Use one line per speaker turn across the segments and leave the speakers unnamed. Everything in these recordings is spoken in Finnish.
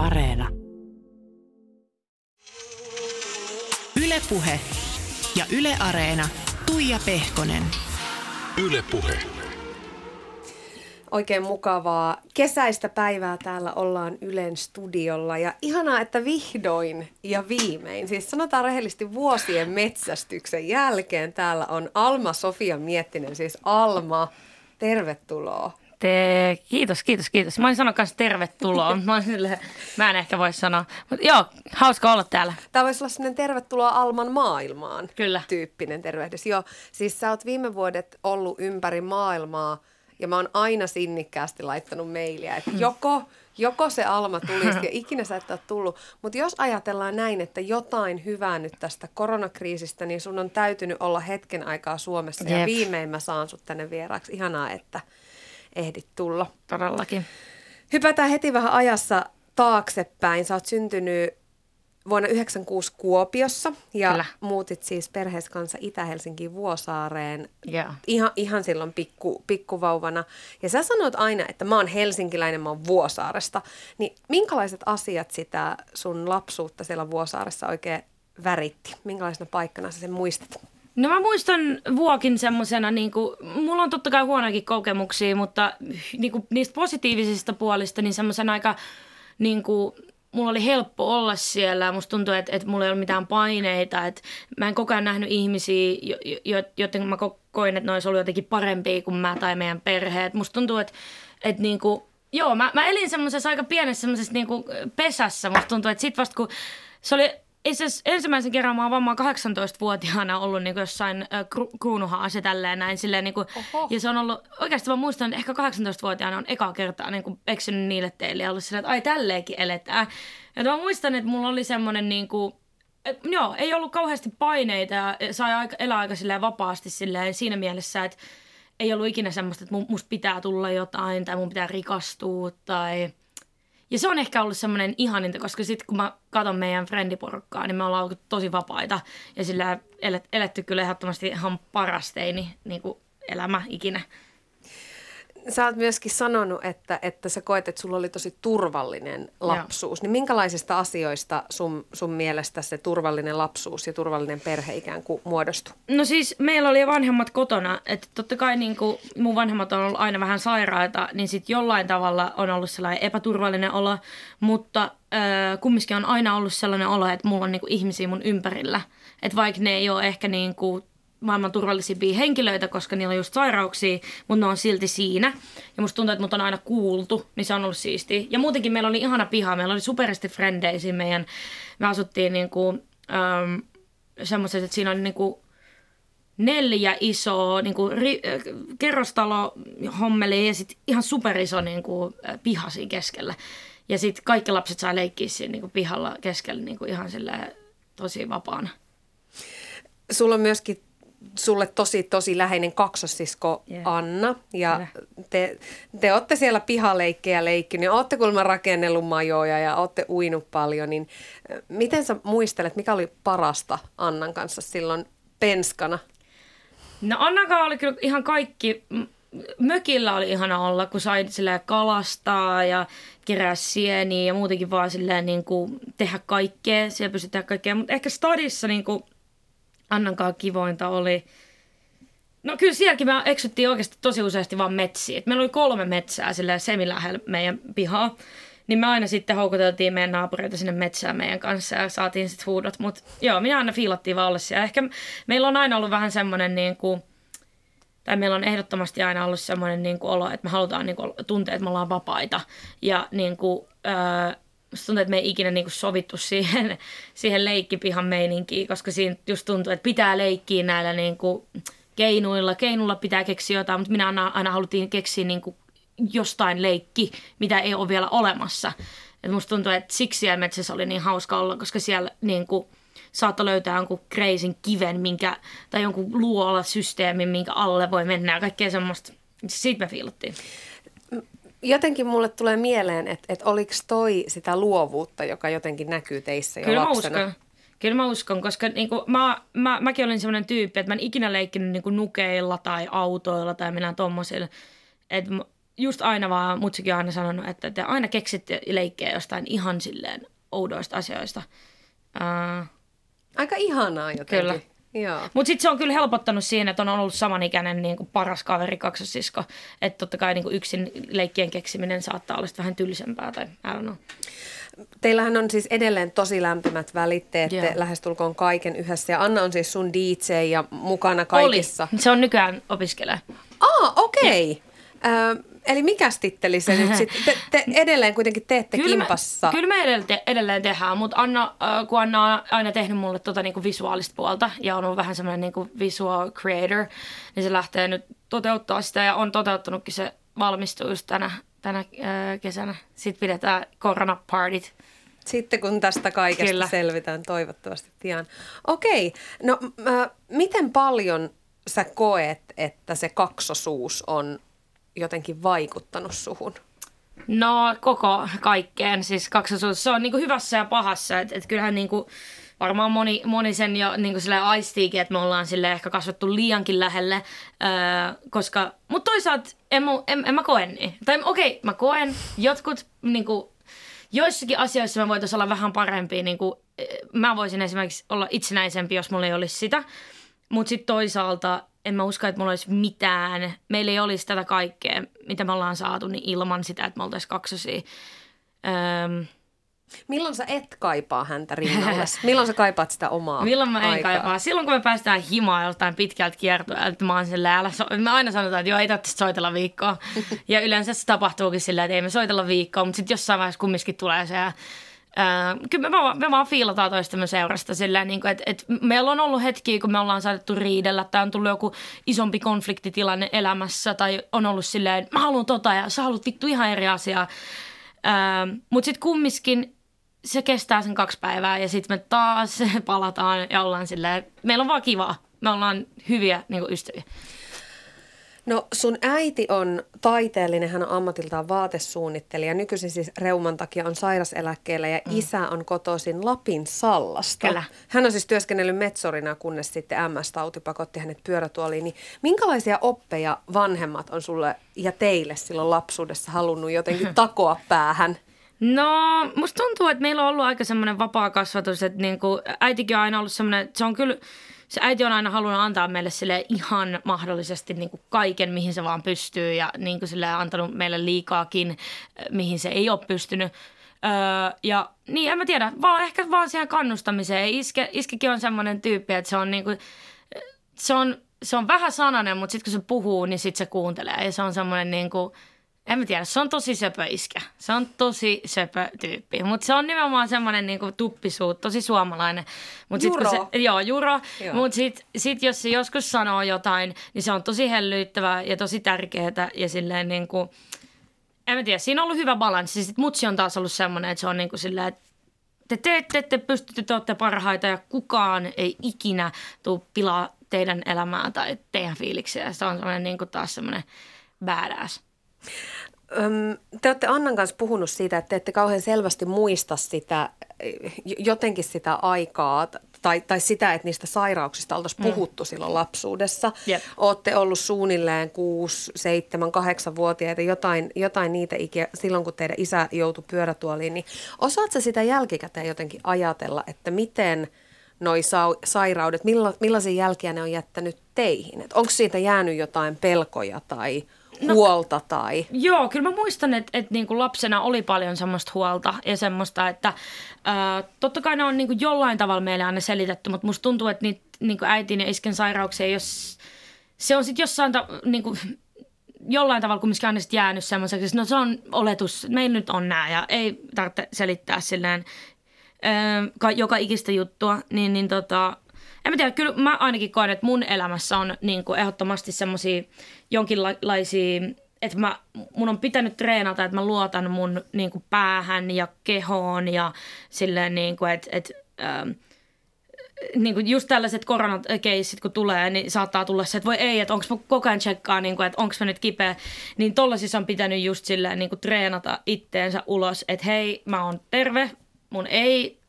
Areena. Ylepuhe ja Yle Areena. Tuija Pehkonen.
Ylepuhe.
Oikein mukavaa kesäistä päivää täällä ollaan Ylen studiolla ja ihanaa, että vihdoin ja viimein, siis sanotaan rehellisesti vuosien metsästyksen jälkeen täällä on Alma Sofia Miettinen, siis Alma, tervetuloa.
Te, kiitos, kiitos, kiitos. Mä olin sanoa kanssa tervetuloa, mä, olin silleen, mä en ehkä voi sanoa. Mutta joo, hauska olla täällä.
Tämä voisi olla sellainen tervetuloa Alman maailmaan
Kyllä.
tyyppinen tervehdys. Joo, siis sä oot viime vuodet ollut ympäri maailmaa ja mä oon aina sinnikkäästi laittanut mailia, että joko, joko se Alma tulisi ja ikinä sä et ole tullut. Mutta jos ajatellaan näin, että jotain hyvää nyt tästä koronakriisistä, niin sun on täytynyt olla hetken aikaa Suomessa ja
Jep.
viimein mä saan sut tänne vieraaksi. Ihanaa, että ehdit tulla.
Todellakin.
Hypätään heti vähän ajassa taaksepäin. Sä oot syntynyt vuonna 96 Kuopiossa ja
Kyllä.
muutit siis perheessä kanssa Itä-Helsinkiin Vuosaareen
Joo.
ihan, ihan silloin pikku, pikkuvauvana. Ja sä sanoit aina, että mä oon helsinkiläinen, mä oon Vuosaaresta. Niin minkälaiset asiat sitä sun lapsuutta siellä Vuosaaressa oikein väritti? Minkälaisena paikkana sä sen muistat?
No mä muistan Vuokin semmosena, niin mulla on totta kai huonoakin kokemuksia, mutta niin kuin, niistä positiivisista puolista, niin semmoisen aika, niin kuin, mulla oli helppo olla siellä ja musta tuntuu, että, että mulla ei ollut mitään paineita, että mä en koko ajan nähnyt ihmisiä, jo, jo, joten mä ko- koin, että ne olisi ollut jotenkin parempia kuin mä tai meidän perheet. Musta tuntuu, että, että niin kuin, joo, mä, mä elin semmoisessa aika pienessä semmoisessa niin kuin pesässä. Musta tuntuu, että sit vasta kun se oli itse asiassa ensimmäisen kerran mä oon varmaan 18-vuotiaana ollut niin jossain äh, kru- kruunuhaassa ja tälleen näin. Silleen, niin kuin,
Oho.
ja se on ollut, oikeasti mä muistan, että ehkä 18-vuotiaana on eka kertaa niin kuin eksynyt niille teille ja ollut silleen, että ai tälleenkin eletään. Ja mä muistan, että mulla oli semmoinen niin kuin, et, joo, ei ollut kauheasti paineita ja sai aika, elää aika silleen vapaasti silleen siinä mielessä, että ei ollut ikinä semmoista, että musta pitää tulla jotain tai mun pitää rikastua tai... Ja se on ehkä ollut semmoinen ihaninta, koska sitten kun mä katson meidän frendiporukkaa, niin me ollaan ollut tosi vapaita ja sillä elet, eletty kyllä ehdottomasti ihan parasteini niin kuin elämä ikinä.
Sä oot myöskin sanonut, että, että sä koet, että sulla oli tosi turvallinen lapsuus. Niin minkälaisista asioista sun, sun mielestä se turvallinen lapsuus ja turvallinen perhe ikään kuin muodostui?
No siis meillä oli vanhemmat kotona, että totta kai niin kuin mun vanhemmat on ollut aina vähän sairaita, niin sitten jollain tavalla on ollut sellainen epäturvallinen olo, mutta äh, kumminkin on aina ollut sellainen olo, että mulla on niin kuin ihmisiä mun ympärillä. Että vaikka ne ei ole ehkä niin kuin maailman turvallisimpia henkilöitä, koska niillä on just sairauksia, mutta ne on silti siinä. Ja musta tuntuu, että mut on aina kuultu, niin se on ollut siistiä. Ja muutenkin meillä oli ihana piha, meillä oli superisti frendejä meidän, me asuttiin niin kuin, semmoiset, että siinä oli niin kuin neljä isoa niin kuin, ri, äh, kerrostalo hommeli ja sitten ihan superiso niin kuin, äh, piha siinä keskellä. Ja sitten kaikki lapset sai leikkiä siinä niin kuin, pihalla keskellä niin kuin, ihan silleen, tosi vapaana.
Sulla on myöskin sulle tosi, tosi läheinen kaksossisko
Joo.
Anna. Ja te, te olette siellä pihaleikkejä leikkinyt ja olette kuulemma rakennellut majoja ja olette uinut paljon. Niin miten sä muistelet, mikä oli parasta Annan kanssa silloin penskana?
No Annakaan oli kyllä ihan kaikki, mökillä oli ihana olla, kun sai kalastaa ja kerää sieniä ja muutenkin vaan silleen niin kuin tehdä kaikkea, siellä pystyi tehdä kaikkea. Mutta ehkä stadissa niin kuin Annankaan kivointa oli, no kyllä sielläkin me eksyttiin oikeasti tosi useasti vaan metsiin. Et meillä oli kolme metsää silleen semilähellä meidän pihaa. Niin me aina sitten houkuteltiin meidän naapureita sinne metsään meidän kanssa ja saatiin sitten huudot. Mutta joo, minä aina fiilattiin vaan olla siellä. Ehkä meillä on aina ollut vähän semmoinen niin kuin, tai meillä on ehdottomasti aina ollut semmoinen niin kuin olo, että me halutaan niin kuin, tuntea, että me ollaan vapaita. Ja niin kuin, öö, musta tuntuu, että me ei ikinä niin sovittu siihen, siihen leikkipihan meininkiin, koska siinä just tuntuu, että pitää leikkiä näillä kuin, keinuilla. Keinulla pitää keksiä jotain, mutta minä aina, aina haluttiin keksiä niin kuin, jostain leikki, mitä ei ole vielä olemassa. Et musta tuntuu, että siksi siellä metsässä oli niin hauska olla, koska siellä niin kuin, saattoi löytää jonkun kreisin kiven minkä, tai jonkun luola-systeemin, minkä alle voi mennä ja kaikkea semmoista. Siitä me fiilattiin.
Jotenkin mulle tulee mieleen, että, että oliko toi sitä luovuutta, joka jotenkin näkyy teissä jo
Kyllä mä
lapsena?
uskon. Kyllä mä uskon, koska niinku, mä, mä, mäkin olin sellainen tyyppi, että mä en ikinä leikkinyt niinku nukeilla tai autoilla tai minä tommosilla. Et just aina vaan, mutsikin on aina sanonut, että te aina keksitte leikkejä jostain ihan silleen oudoista asioista. Uh,
Aika ihanaa jotenkin.
Kyllä. Mutta sitten se on kyllä helpottanut siinä, että on ollut samanikäinen niin kuin paras kaveri kaksosisko. Että totta kai niin kuin yksin leikkien keksiminen saattaa olla vähän tylsempää tai I don't know.
Teillähän on siis edelleen tosi lämpimät välit, teette
Joo.
lähestulkoon kaiken yhdessä. Ja Anna on siis sun DJ ja mukana kaikissa.
Oli. Se on nykyään opiskelee.
Ah, okei. Okay. Eli mikä titteli se nyt sitten? Te, te edelleen kuitenkin teette kimpassa.
Me, kyllä me edelleen, te, edelleen tehdään, mutta Anna, kun Anna on aina tehnyt mulle tota niinku visuaalista puolta ja on ollut vähän semmoinen niinku visual creator, niin se lähtee nyt toteuttaa sitä ja on toteuttanutkin se valmistuu just tänä, tänä kesänä. Sitten pidetään koronapartit.
Sitten kun tästä kaikesta
Kyllä.
selvitään toivottavasti pian. Okei, no äh, miten paljon sä koet, että se kaksosuus on jotenkin vaikuttanut suhun?
No koko kaikkeen, siis kaksosuus, se on niinku hyvässä ja pahassa, että et kyllähän niinku, varmaan moni, moni sen jo niinku silleen aistiikin, että me ollaan sille ehkä kasvattu liiankin lähelle, öö, koska, mutta toisaalta en, mu, en, en mä koe niin. Tai okei, okay, mä koen. Jotkut niinku, joissakin asioissa me voitaisiin olla vähän parempia, niinku, eh, mä voisin esimerkiksi olla itsenäisempi, jos mulla ei olisi sitä, mutta sitten toisaalta en mä usko, että mulla olisi mitään, meillä ei olisi tätä kaikkea, mitä me ollaan saatu, niin ilman sitä, että me oltaisiin kaksosia. Öm,
Milloin sä et kaipaa häntä rinnalle? Milloin sä kaipaat sitä omaa
milloin mä en
aikaa?
kaipaa? Silloin, kun me päästään himaan jostain pitkältä kiertoa, että mä oon silleen, älä so- me aina sanotaan, että joo, ei tarvitse soitella viikkoa. ja yleensä se tapahtuukin silleen, että ei me soitella viikkoa, mutta sitten jossain vaiheessa kumminkin tulee se ja Kyllä me vaan, me vaan fiilataan toistemme seurasta silleen, niin että, että meillä on ollut hetkiä, kun me ollaan saatettu riidellä tai on tullut joku isompi konfliktitilanne elämässä tai on ollut silleen, mä haluan tota ja sä haluat vittu ihan eri asiaa. Öö, Mutta sitten kumminkin se kestää sen kaksi päivää ja sitten me taas palataan ja ollaan silleen, meillä on vaan kivaa. Me ollaan hyviä niin ystäviä.
No sun äiti on taiteellinen, hän on ammatiltaan vaatesuunnittelija. Nykyisin siis reuman takia on sairaseläkkeellä ja mm. isä on kotoisin Lapin Sallasta.
Kyllä.
Hän on siis työskennellyt metsorina, kunnes sitten MS-tauti pakotti hänet pyörätuoliin. Niin minkälaisia oppeja vanhemmat on sulle ja teille silloin lapsuudessa halunnut jotenkin takoa päähän?
No, musta tuntuu, että meillä on ollut aika semmoinen vapaa kasvatus, että niinku, äitikin on aina ollut semmoinen, että se on kyllä, se äiti on aina halunnut antaa meille sille ihan mahdollisesti niinku kaiken, mihin se vaan pystyy ja niinku sille antanut meille liikaakin, eh, mihin se ei ole pystynyt. Öö, ja niin, en mä tiedä, vaan ehkä vaan siihen kannustamiseen. Iske, iskekin on semmoinen tyyppi, että se on niinku, se on, se on vähän sananen, mutta sitten kun se puhuu, niin sitten se kuuntelee. Ja se on semmoinen niinku, en mä tiedä, se on tosi söpö iskä. Se on tosi söpö tyyppi. Mutta se on nimenomaan semmoinen niinku tuppisuut, tosi suomalainen. Mut sit, kun
Juro.
se, joo, juro.
Joo.
Mutta sitten sit, jos se hoskus sanoo jotain, niin se on tosi hellyyttävää ja tosi tärkeää. Ja silleen niinku, en mä tiedä, siinä on ollut hyvä balanssi. Sitten mutsi on taas ollut semmoinen, että se on niinku silleen, että te teette, te pystytte, te olette parhaita ja kukaan ei ikinä tuu pilaa teidän elämää tai teidän fiiliksiä. Se on semmoinen niinku taas semmoinen badass.
Te olette Annan kanssa puhunut siitä, että te ette kauhean selvästi muista sitä, jotenkin sitä aikaa tai, tai sitä, että niistä sairauksista oltaisiin puhuttu silloin lapsuudessa.
Jep.
Olette ollut suunnilleen 6, 7, 8 vuotiaita, jotain, jotain niitä ikiä, silloin kun teidän isä joutui pyörätuoliin. Niin osaatko sitä jälkikäteen jotenkin ajatella, että miten noi sa- sairaudet, milla, millaisia jälkiä ne on jättänyt teihin? Onko siitä jäänyt jotain pelkoja tai
No-
huolta tai...
Joo, kyllä mä muistan, että, että niin kuin lapsena oli paljon semmoista huolta ja semmoista, että ää, totta kai ne on niin kuin jollain tavalla meille aina selitetty, mutta musta tuntuu, että niitä niin kuin äitin ja isken sairauksia, jos se on sitten jossain ta- niin kuin, jollain tavalla kumminkin aina sit jäänyt semmoiseksi, että no se on oletus, meillä nyt on nämä ja ei tarvitse selittää silleen joka ikistä juttua, niin, niin tota, en mä tiedä, kyllä mä ainakin koen, että mun elämässä on niin kuin ehdottomasti semmoisia jonkinlaisia, että mä, mun on pitänyt treenata, että mä luotan mun niin kuin päähän ja kehoon ja silleen niin kuin, että, että ähm, niin kuin just tällaiset koronakeissit, kun tulee, niin saattaa tulla se, että voi ei, että onko mä koko ajan tsekkaa, niin kuin, että onko mä nyt kipeä. Niin tollasissa on pitänyt just silleen niin kuin treenata itteensä ulos, että hei, mä oon terve, mun ei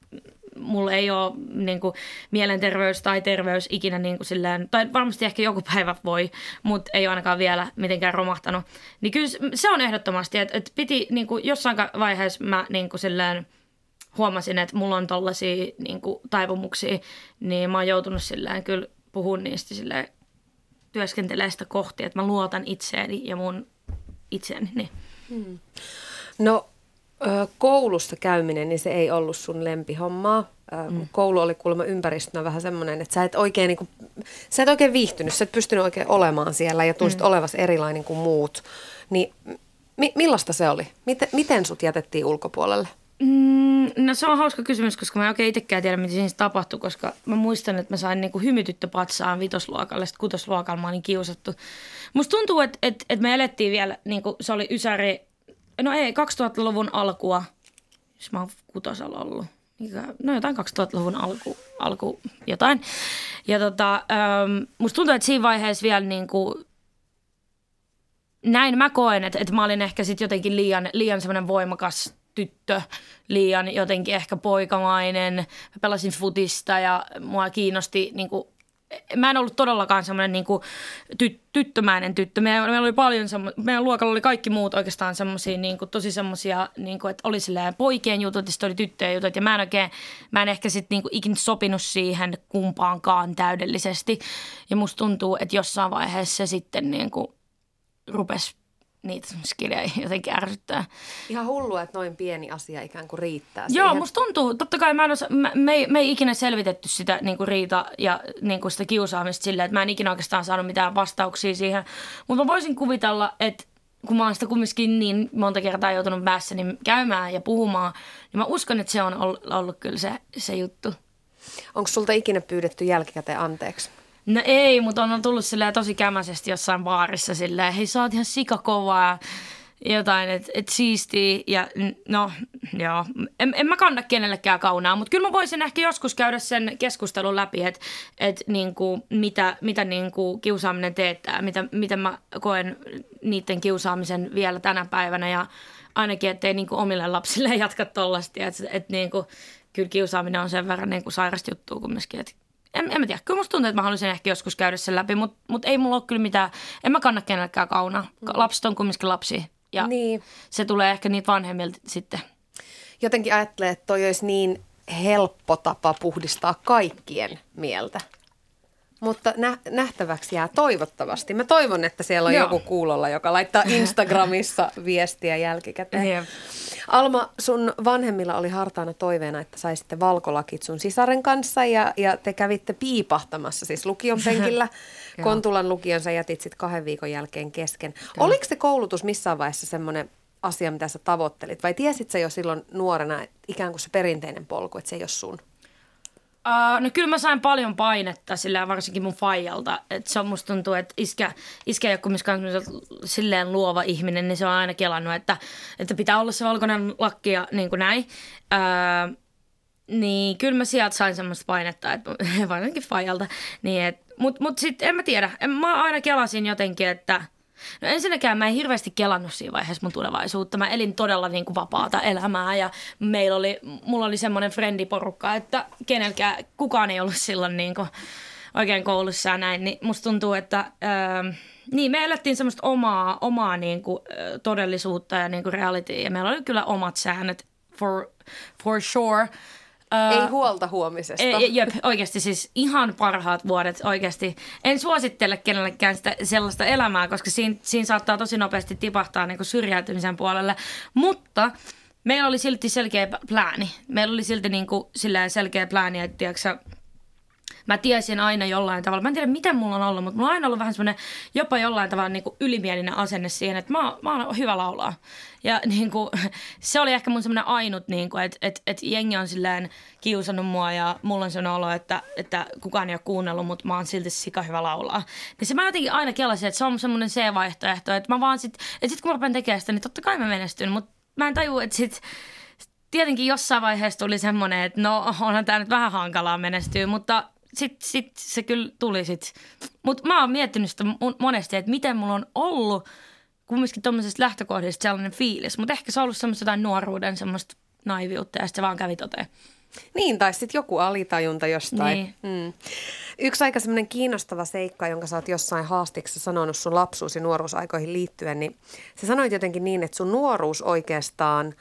mulla ei ole niin kuin, mielenterveys tai terveys ikinä niin kuin, silleen, tai varmasti ehkä joku päivä voi, mutta ei ole ainakaan vielä mitenkään romahtanut. Niin kyllä se on ehdottomasti, että, että piti niin kuin, jossain vaiheessa mä niin kuin, silleen, huomasin, että mulla on tollaisia niin kuin, taipumuksia, niin mä oon joutunut silleen kyllä puhun niistä silleen, työskentelee sitä kohti, että mä luotan itseeni ja mun itseäni. Niin. Hmm.
No koulussa käyminen, niin se ei ollut sun lempihommaa. Mm. Koulu oli kuulemma ympäristönä vähän semmoinen, että sä et oikein, niin kuin, sä et oikein viihtynyt, sä et pystynyt oikein olemaan siellä ja tunsit mm. olevas erilainen kuin muut. Niin mi- millaista se oli? Miten, miten sut jätettiin ulkopuolelle?
Mm, no se on hauska kysymys, koska mä en oikein itsekään tiedä, mitä siinä tapahtui, koska mä muistan, että mä sain niinku hymytyttöpatsaan vitosluokalle, sitten kutosluokalla mä olin kiusattu. Musta tuntuu, että, että, että me elettiin vielä, niinku, se oli Ysäri, no ei, 2000-luvun alkua, jos mä oon kutosalla ollut. No jotain 2000-luvun alku, alku jotain. Ja tota, ähm, musta tuntuu, että siinä vaiheessa vielä niinku, näin mä koen, että, että mä olin ehkä sitten jotenkin liian, liian semmoinen voimakas tyttö, liian jotenkin ehkä poikamainen. Mä pelasin futista ja mua kiinnosti niin kuin, mä en ollut todellakaan semmoinen niin ty, tyttömäinen tyttö. Meillä, meillä oli paljon, semmo, meidän luokalla oli kaikki muut oikeastaan semmoisia niin tosi semmoisia, niin että oli silleen poikien jutut ja sitten oli tyttöjen jutut. Ja mä en oikein, mä en ehkä sitten niin ikinä sopinut siihen kumpaankaan täydellisesti. Ja musta tuntuu, että jossain vaiheessa se sitten niin kuin, rupesi niitä skillejä jotenkin ärsyttää.
Ihan hullua, että noin pieni asia ikään kuin riittää
Joo, siihen. musta tuntuu. Totta kai mä en osa, mä, me, ei, me ei ikinä selvitetty sitä niin kuin riita ja niin kuin sitä kiusaamista silleen, että mä en ikinä oikeastaan saanut mitään vastauksia siihen. Mutta mä voisin kuvitella, että kun mä oon sitä kumminkin niin monta kertaa joutunut niin käymään ja puhumaan, niin mä uskon, että se on ollut, ollut kyllä se, se juttu.
Onko sulta ikinä pyydetty jälkikäteen anteeksi?
No ei, mutta on tullut silleen tosi kämäisesti jossain baarissa silleen, hei sä oot ihan sikakovaa jotain, että et siistiä ja no joo, en, en mä kanna kenellekään kaunaa, mutta kyllä mä voisin ehkä joskus käydä sen keskustelun läpi, että et niinku, mitä, mitä niinku kiusaaminen teettää, mitä, mitä mä koen niiden kiusaamisen vielä tänä päivänä ja ainakin, ettei niinku omille lapsille jatka tollaista, että et niinku, kyllä kiusaaminen on sen verran niinku sairasta juttua kumminkin, että en, en mä tiedä, kyllä musta tuntuu, että mä haluaisin ehkä joskus käydä sen läpi, mutta mut ei mulla ole kyllä mitään, en mä kanna kenellekään kauna. Mm. Lapset on kumminkin lapsi ja niin. se tulee ehkä niitä vanhemmilta sitten.
Jotenkin ajattelee, että toi olisi niin helppo tapa puhdistaa kaikkien mieltä. Mutta nä- nähtäväksi jää toivottavasti. Mä toivon, että siellä on Joo. joku kuulolla, joka laittaa Instagramissa viestiä jälkikäteen. Jep. Alma, sun vanhemmilla oli hartaana toiveena, että saisitte valkolakit sun sisaren kanssa ja, ja te kävitte piipahtamassa siis lukion penkillä. Kontulan lukion sä jätit sitten kahden viikon jälkeen kesken. Kyllä. Oliko se koulutus missään vaiheessa semmoinen asia, mitä sä tavoittelit vai tiesit sä jo silloin nuorena että ikään kuin se perinteinen polku, että se ei ole sun?
Uh, no kyllä mä sain paljon painetta sillä varsinkin mun faijalta. Et se on musta tuntuu, että iskä, iskä ei ole silleen luova ihminen, niin se on aina kelannut, että, että pitää olla se valkoinen lakki ja niin kuin näin. Uh, niin kyllä mä sieltä sain semmoista painetta, että varsinkin faijalta. Niin, Mutta mut sitten en mä tiedä, en, mä aina kelasin jotenkin, että – No ensinnäkään mä en hirveästi kelannut siinä vaiheessa mun tulevaisuutta. Mä elin todella niin kuin vapaata elämää ja meillä oli, mulla oli semmoinen frendiporukka, että kenelläkään, kukaan ei ollut silloin niin kuin oikein koulussa ja näin. Niin musta tuntuu, että... Öö, niin, me elettiin semmoista omaa, omaa niin kuin, todellisuutta ja niin kuin reality, ja meillä oli kyllä omat säännöt for, for sure.
Ei huolta huomisesta.
Ei, jep, oikeasti siis ihan parhaat vuodet oikeasti. En suosittele kenellekään sitä, sellaista elämää, koska siinä, siinä saattaa tosi nopeasti tipahtaa niin kuin syrjäytymisen puolelle. Mutta meillä oli silti selkeä plääni. Meillä oli silti niin kuin, selkeä plääni, että tiiäksä, mä tiesin aina jollain tavalla, mä en tiedä miten mulla on ollut, mutta mulla on aina ollut vähän semmoinen jopa jollain tavalla niin kuin ylimielinen asenne siihen, että mä, mä oon hyvä laulaa. Ja niin kuin, se oli ehkä mun semmoinen ainut, niin kuin, että, että, että jengi on silleen kiusannut mua ja mulla on sellainen olo, että, että kukaan ei ole kuunnellut, mutta mä oon silti sika hyvä laulaa. Niin se mä jotenkin aina kelasin, että se on semmoinen C-vaihtoehto, että mä vaan sit, että sit kun mä rupean tekemään sitä, niin totta kai mä menestyn, mutta mä en tajua, että sit tietenkin jossain vaiheessa tuli semmoinen, että no onhan tämä nyt vähän hankalaa menestyä, mutta sitten sit se kyllä tuli sit. Mutta mä oon miettinyt sitä monesti, että miten mulla on ollut kumminkin tuommoisesta lähtökohdista sellainen fiilis. Mutta ehkä se on ollut semmoista jotain nuoruuden semmoista naiviutta ja sitten se vaan kävi toteen.
Niin, tai sitten joku alitajunta jostain.
Niin.
Mm. Yksi aika semmoinen kiinnostava seikka, jonka sä oot jossain haastiksi sanonut sun lapsuus- ja nuoruusaikoihin liittyen, niin sä sanoit jotenkin niin, että sun nuoruus oikeastaan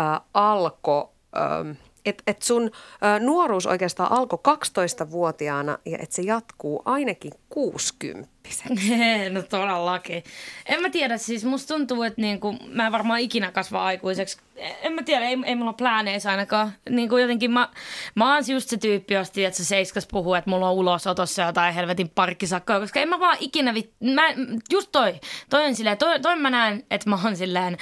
äh, alkoi... Äh, että et sun ä, nuoruus oikeastaan alkoi 12-vuotiaana ja että se jatkuu ainakin 60
no todellakin. En mä tiedä, siis musta tuntuu, että niinku, mä en varmaan ikinä kasva aikuiseksi. En mä tiedä, ei, ei mulla plääneissa ainakaan. Niinku jotenkin mä, mä oon just se tyyppi, josti, että se seiskas puhuu, että mulla on ulosotossa jotain helvetin parkkisakkoa, koska en mä vaan ikinä, vit... mä, just toi, toi on silleen, toi, toi mä näen, että mä oon silleen,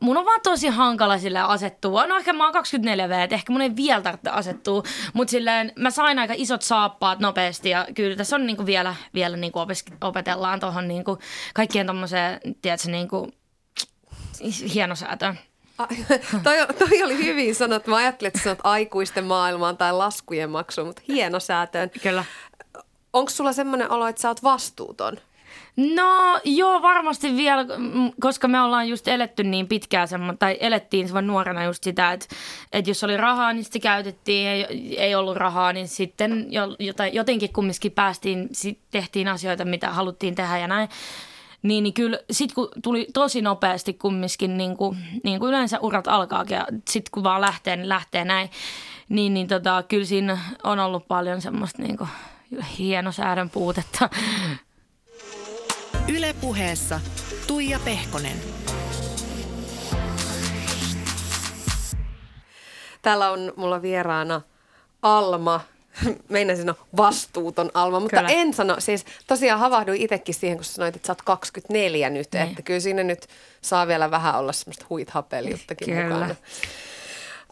mun on vaan tosi hankala sille asettua. No ehkä mä oon 24 V, ehkä mun ei vielä tarvitse asettua, mutta silleen mä sain aika isot saappaat nopeasti ja kyllä tässä on niinku vielä, vielä niinku opetellaan tuohon niinku kaikkien tommoseen, tiedätkö, niinku hienosäätöön.
toi, toi oli hyvin sanottu. Mä ajattelin, että sanot aikuisten maailmaan tai laskujen maksu, mutta hienosäätöön.
Kyllä.
Onko sulla semmoinen olo, että sä oot vastuuton?
No joo, varmasti vielä, koska me ollaan just eletty niin pitkään, semmo, tai elettiin semmoinen nuorena just sitä, että, että jos oli rahaa, niin sitten käytettiin, ei, ei ollut rahaa, niin sitten jotenkin kumminkin päästiin, tehtiin asioita, mitä haluttiin tehdä ja näin. Niin, niin kyllä sitten kun tuli tosi nopeasti kumminkin, niin kuin, niin kuin yleensä urat alkaakin ja sitten kun vaan lähtee, niin lähtee näin. Niin, niin tota, kyllä siinä on ollut paljon semmoista niin kuin, hienosäädön puutetta.
Ylepuheessa Tuija Pehkonen.
Täällä on mulla vieraana Alma. Meinasin no vastuuton Alma, mutta kyllä. en sano. Siis tosiaan havahduin itsekin siihen, kun sanoit, että sä oot 24 nyt. Niin. Että kyllä siinä nyt saa vielä vähän olla semmoista huithapeliuttakin mukana.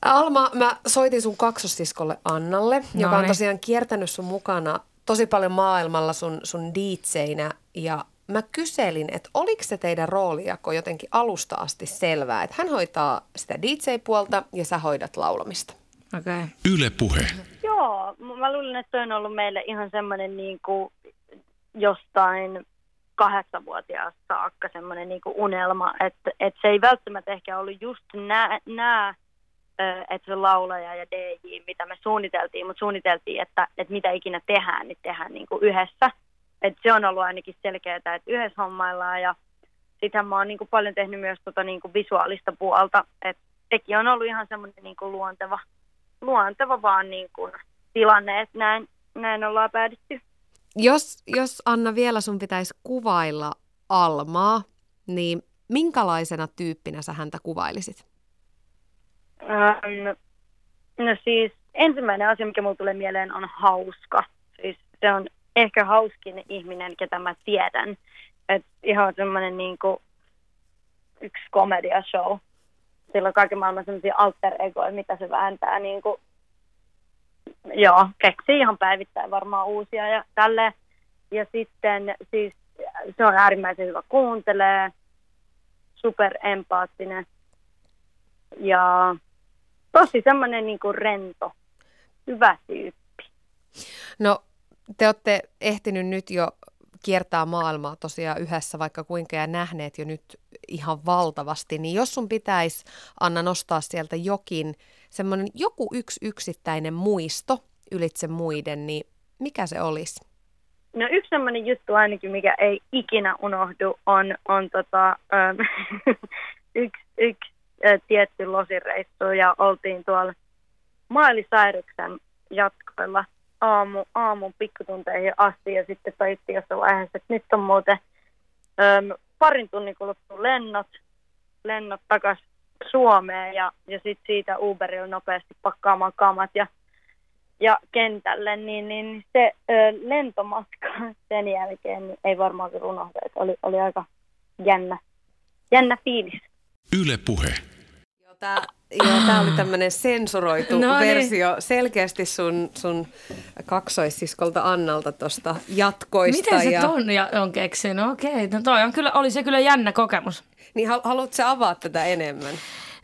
Alma, mä soitin sun kaksossiskolle Annalle, no joka on tosiaan kiertänyt sun mukana tosi paljon maailmalla sun, sun diitseinä ja mä kyselin, että oliko se teidän roolijako jotenkin alusta asti selvää, että hän hoitaa sitä DJ-puolta ja sä hoidat laulamista.
Okay.
Yle Puhe.
Joo, mä luulen, että se on ollut meille ihan semmoinen niin kuin jostain kahdeksanvuotiaasta saakka semmoinen niin kuin unelma, että, että se ei välttämättä ehkä ollut just nämä, että se laulaja ja DJ, mitä me suunniteltiin, mutta suunniteltiin, että, että mitä ikinä tehdään, niin tehdään niin kuin yhdessä – et se on ollut ainakin selkeää, että yhdessä hommaillaan ja sittenhän mä oon niin kuin paljon tehnyt myös tota niin kuin visuaalista puolta, että sekin on ollut ihan semmoinen niin kuin luonteva, luonteva vaan niin kuin tilanne, että näin, näin ollaan päädytty.
Jos, jos Anna vielä sun pitäisi kuvailla Almaa, niin minkälaisena tyyppinä sä häntä kuvailisit?
Ähm, no siis ensimmäinen asia, mikä mulle tulee mieleen, on hauska. Siis se on ehkä hauskin ihminen, ketä mä tiedän. Et ihan semmoinen niin yksi komedia show. Sillä on kaiken maailman semmoisia alter egoja, mitä se vääntää niin kuin, joo, keksii ihan päivittäin varmaan uusia ja tälle. Ja sitten siis se on äärimmäisen hyvä kuuntelee, super empaattinen ja tosi semmoinen niin kuin rento, hyvä tyyppi.
No te olette ehtinyt nyt jo kiertää maailmaa tosiaan yhdessä vaikka kuinka ja nähneet jo nyt ihan valtavasti, niin jos sun pitäisi Anna nostaa sieltä jokin, semmoinen joku yksi yksittäinen muisto ylitse muiden, niin mikä se olisi?
No yksi semmoinen juttu ainakin, mikä ei ikinä unohdu, on, on tota, ähm, yksi, yksi äh, tietty losireissu ja oltiin tuolla Maalisairyksen jatkoilla aamu, aamun pikkutunteihin asti ja sitten tajuttiin jossain vaiheessa, että nyt on muuten äm, parin tunnin kuluttua lennot, lennot takas Suomeen ja, ja sitten siitä Uberilla nopeasti pakkaamaan kamat ja, ja kentälle, niin, niin se ö, lentomatka sen jälkeen niin ei varmaan unohda, että oli, oli aika jännä, jännä fiilis.
Yle Puhe.
Tämä, joo, tämä oli tämmöinen sensuroitu no niin. versio selkeästi sun, sun kaksoissiskolta Annalta tuosta jatkoista.
Miten se ja... ton ja on keksinyt? Okei, no toi on kyllä, oli se kyllä jännä kokemus.
Niin haluatko sä avaa tätä enemmän?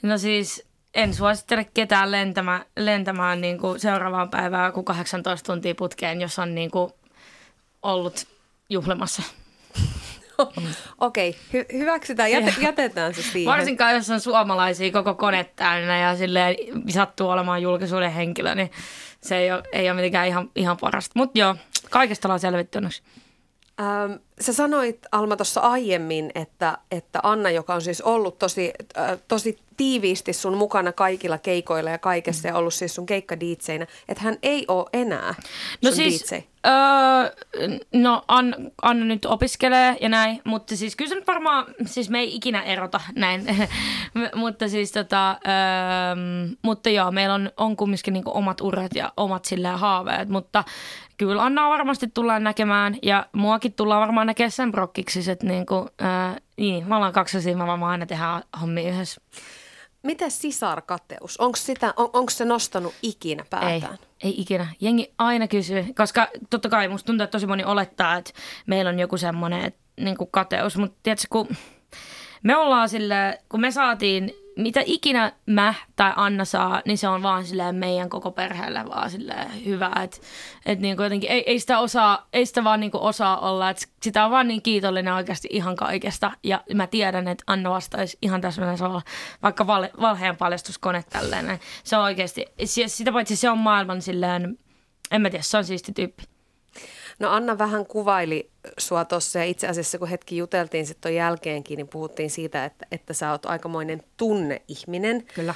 No siis en suosittele ketään lentämään, lentämään niin kuin seuraavaan päivään kuin 18 tuntia putkeen, jos on niin kuin ollut juhlimassa.
Okei, okay, hy- hyväksytään, jäte, jätetään se siihen.
Varsinkaan jos on suomalaisia koko kone täynnä ja silleen sattuu olemaan julkisuuden henkilö, niin se ei ole, ei ole mitenkään ihan, ihan parasta. Mutta joo, kaikesta ollaan selvitty onneksi.
Ähm, sä sanoit Alma tuossa aiemmin, että, että Anna, joka on siis ollut tosi, äh, tosi tiiviisti sun mukana kaikilla keikoilla ja kaikessa ja ollut siis sun keikkadiitseinä, että hän ei ole enää
No
sun
siis,
DJ.
öö, no Anna, Anna nyt opiskelee ja näin, mutta siis kyllä se nyt varmaan, siis me ei ikinä erota näin, mutta siis tota, öö, mutta joo, meillä on, on kumminkin niinku omat urat ja omat silleen haaveet, mutta kyllä Annaa varmasti tullaan näkemään ja muakin tullaan varmaan näkemään sen brokkiksi, että niinku, öö, niin, me ollaan kaksi me varmaan aina tehdään hommia yhdessä.
Miten sisarkateus? Onko, sitä, on, onko se nostanut ikinä
Ei,
päätään?
ei ikinä. Jengi aina kysyy, koska totta kai musta tuntuu, että tosi moni olettaa, että meillä on joku semmoinen niin kateus, mutta tiedätkö, kun me ollaan sille, kun me saatiin, mitä ikinä mä tai Anna saa, niin se on vaan silleen meidän koko perheelle vaan silleen hyvä, että et niin jotenkin ei, ei, sitä osaa, ei sitä vaan niin osaa olla, että sitä on vaan niin kiitollinen oikeasti ihan kaikesta ja mä tiedän, että Anna vastaisi ihan täsmälleen samalla, vaikka val, valheen paljastuskone tälleen. Se on oikeasti, sitä paitsi se on maailman silleen, en mä tiedä, se on siisti tyyppi.
No Anna vähän kuvaili sua tuossa ja itse asiassa kun hetki juteltiin sitten jälkeenkin, niin puhuttiin siitä, että, että sä oot aikamoinen tunneihminen.
Kyllä.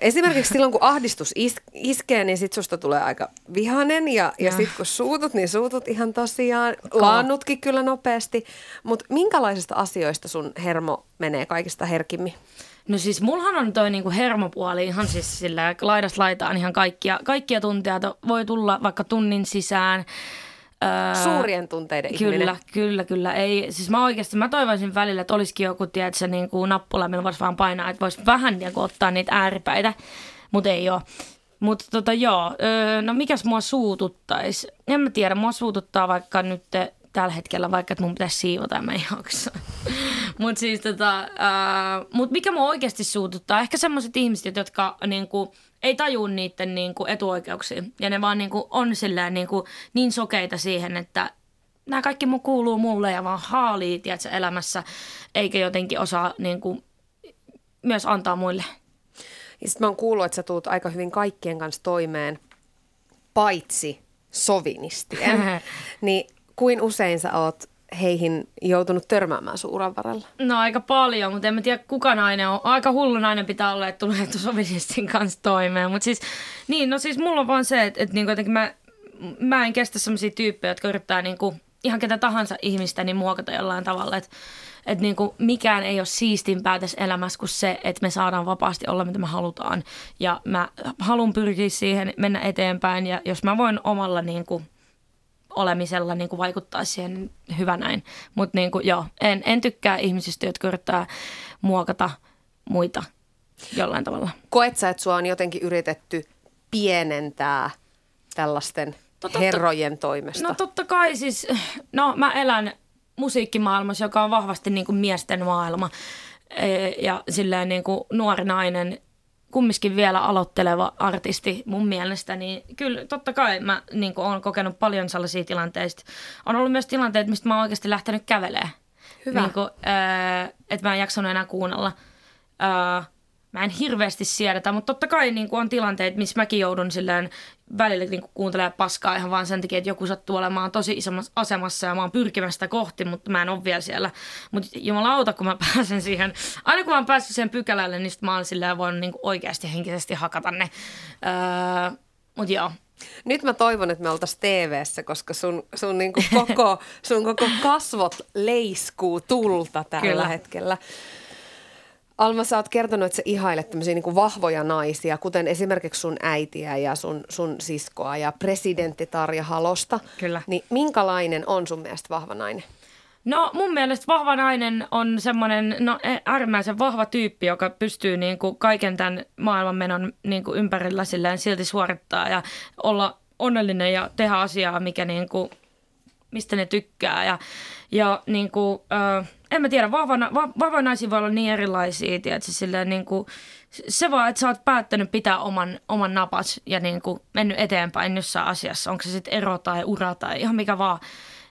Esimerkiksi silloin, kun ahdistus is- iskee, niin sit susta tulee aika vihanen ja, ja,
Ja.
sit kun suutut, niin suutut ihan tosiaan. Laannutkin kyllä nopeasti. Mutta minkälaisista asioista sun hermo menee kaikista herkimmin?
No siis mullahan on toi niinku hermopuoli ihan siis sillä laidasta laitaan ihan kaikkia, kaikkia tunteja voi tulla vaikka tunnin sisään. Öö,
Suurien tunteiden ihminen.
Kyllä, kyllä, kyllä. Ei, siis mä oikeasti, mä toivoisin välillä, että olisikin joku, tiedätkö, niin kuin nappula, millä voisi vaan painaa, että voisi vähän niin kuin, ottaa niitä ääripäitä, mutta ei ole. Mutta tota joo, öö, no mikäs mua suututtaisi? En mä tiedä, mua suututtaa vaikka nyt tällä hetkellä, vaikka että mun pitäisi siivota ja mä en jaksa. Mutta siis tota, ää, mut mikä mua oikeasti suututtaa, ehkä semmoiset ihmiset, jotka niinku, ei tajua niiden niinku, etuoikeuksia. Ja ne vaan niinku, on silleen, niinku, niin sokeita siihen, että nämä kaikki mun kuuluu mulle ja vaan haalii tiedätkö, elämässä, eikä jotenkin osaa niinku, myös antaa muille.
Ja sit mä oon kuullut, että sä tuut aika hyvin kaikkien kanssa toimeen, paitsi sovinistien. niin kuin usein sä oot heihin joutunut törmäämään sun uran varrella?
No aika paljon, mutta en mä tiedä kuka nainen on. Aika hullu nainen pitää olla, että tulee sovinistin kanssa toimeen. Mutta siis, niin, no siis mulla on vaan se, että, että niinku jotenkin mä, mä en kestä sellaisia tyyppejä, jotka yrittää niinku ihan ketä tahansa ihmistä niin muokata jollain tavalla. Että että niinku mikään ei ole siistimpää tässä elämässä kuin se, että me saadaan vapaasti olla mitä me halutaan. Ja mä haluan pyrkiä siihen, mennä eteenpäin. Ja jos mä voin omalla niinku, olemisella niin kuin vaikuttaa siihen hyvä näin. Mutta niin kuin, joo, en, en tykkää ihmisistä, jotka yrittää muokata muita jollain tavalla.
Koet sä, että sua on jotenkin yritetty pienentää tällaisten
totta-
herrojen toimesta?
No totta kai siis, no mä elän musiikkimaailmassa, joka on vahvasti niin kuin miesten maailma. E, Ja silleen niin kuin nuori nainen, kumminkin vielä aloitteleva artisti mun mielestä, niin kyllä totta kai mä niin olen kokenut paljon sellaisia tilanteista. On ollut myös tilanteita, mistä mä oon oikeasti lähtenyt kävelemään.
Hyvä.
Niin kuin, että mä en jaksanut enää kuunnella. Ää, mä en hirveästi siedetä, mutta totta kai niin kuin on tilanteita, missä mäkin joudun silleen välillä niin kuin kuuntelemaan paskaa ihan vaan sen takia, että joku sattuu olemaan tosi isommassa asemassa ja mä oon pyrkimässä sitä kohti, mutta mä en ole vielä siellä. Mutta jumalauta, kun mä pääsen siihen, aina kun mä oon päässyt siihen pykälälle, niin sit mä oon silleen voinut niin kuin oikeasti henkisesti hakata ne. Öö, mutta joo,
Nyt mä toivon, että me oltaisiin tv koska sun, sun, niinku koko, sun koko kasvot leiskuu tulta tällä
Kyllä.
hetkellä. Alma, sä oot kertonut, että sä ihailet tämmöisiä niinku vahvoja naisia, kuten esimerkiksi sun äitiä ja sun, sun siskoa ja presidentti Tarja Halosta.
Kyllä.
Niin minkälainen on sun mielestä vahva nainen?
No mun mielestä vahva nainen on semmoinen no, e- äärimmäisen vahva tyyppi, joka pystyy niin kuin kaiken tämän maailmanmenon niin kuin ympärillä silleen silti suorittaa ja olla onnellinen ja tehdä asiaa, mikä niin kuin, mistä ne tykkää. Ja, ja niin kuin, ö, en mä tiedä, vahva, va, voi olla niin erilaisia, tiedätkö, silleen niin kuin, se vaan, että sä oot päättänyt pitää oman, oman napas ja niin kuin mennyt eteenpäin jossain asiassa, onko se sitten ero tai ura tai ihan mikä vaan,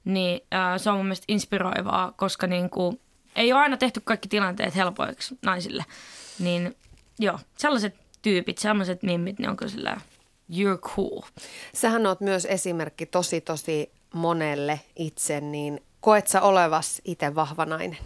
niin ää, se on mun mielestä inspiroivaa, koska niin kuin, ei ole aina tehty kaikki tilanteet helpoiksi naisille. Niin joo, sellaiset tyypit, sellaiset mimmit, niin on kyllä sillä you're cool.
Sähän oot myös esimerkki tosi tosi monelle itse, niin koet sä olevas itse vahva nainen?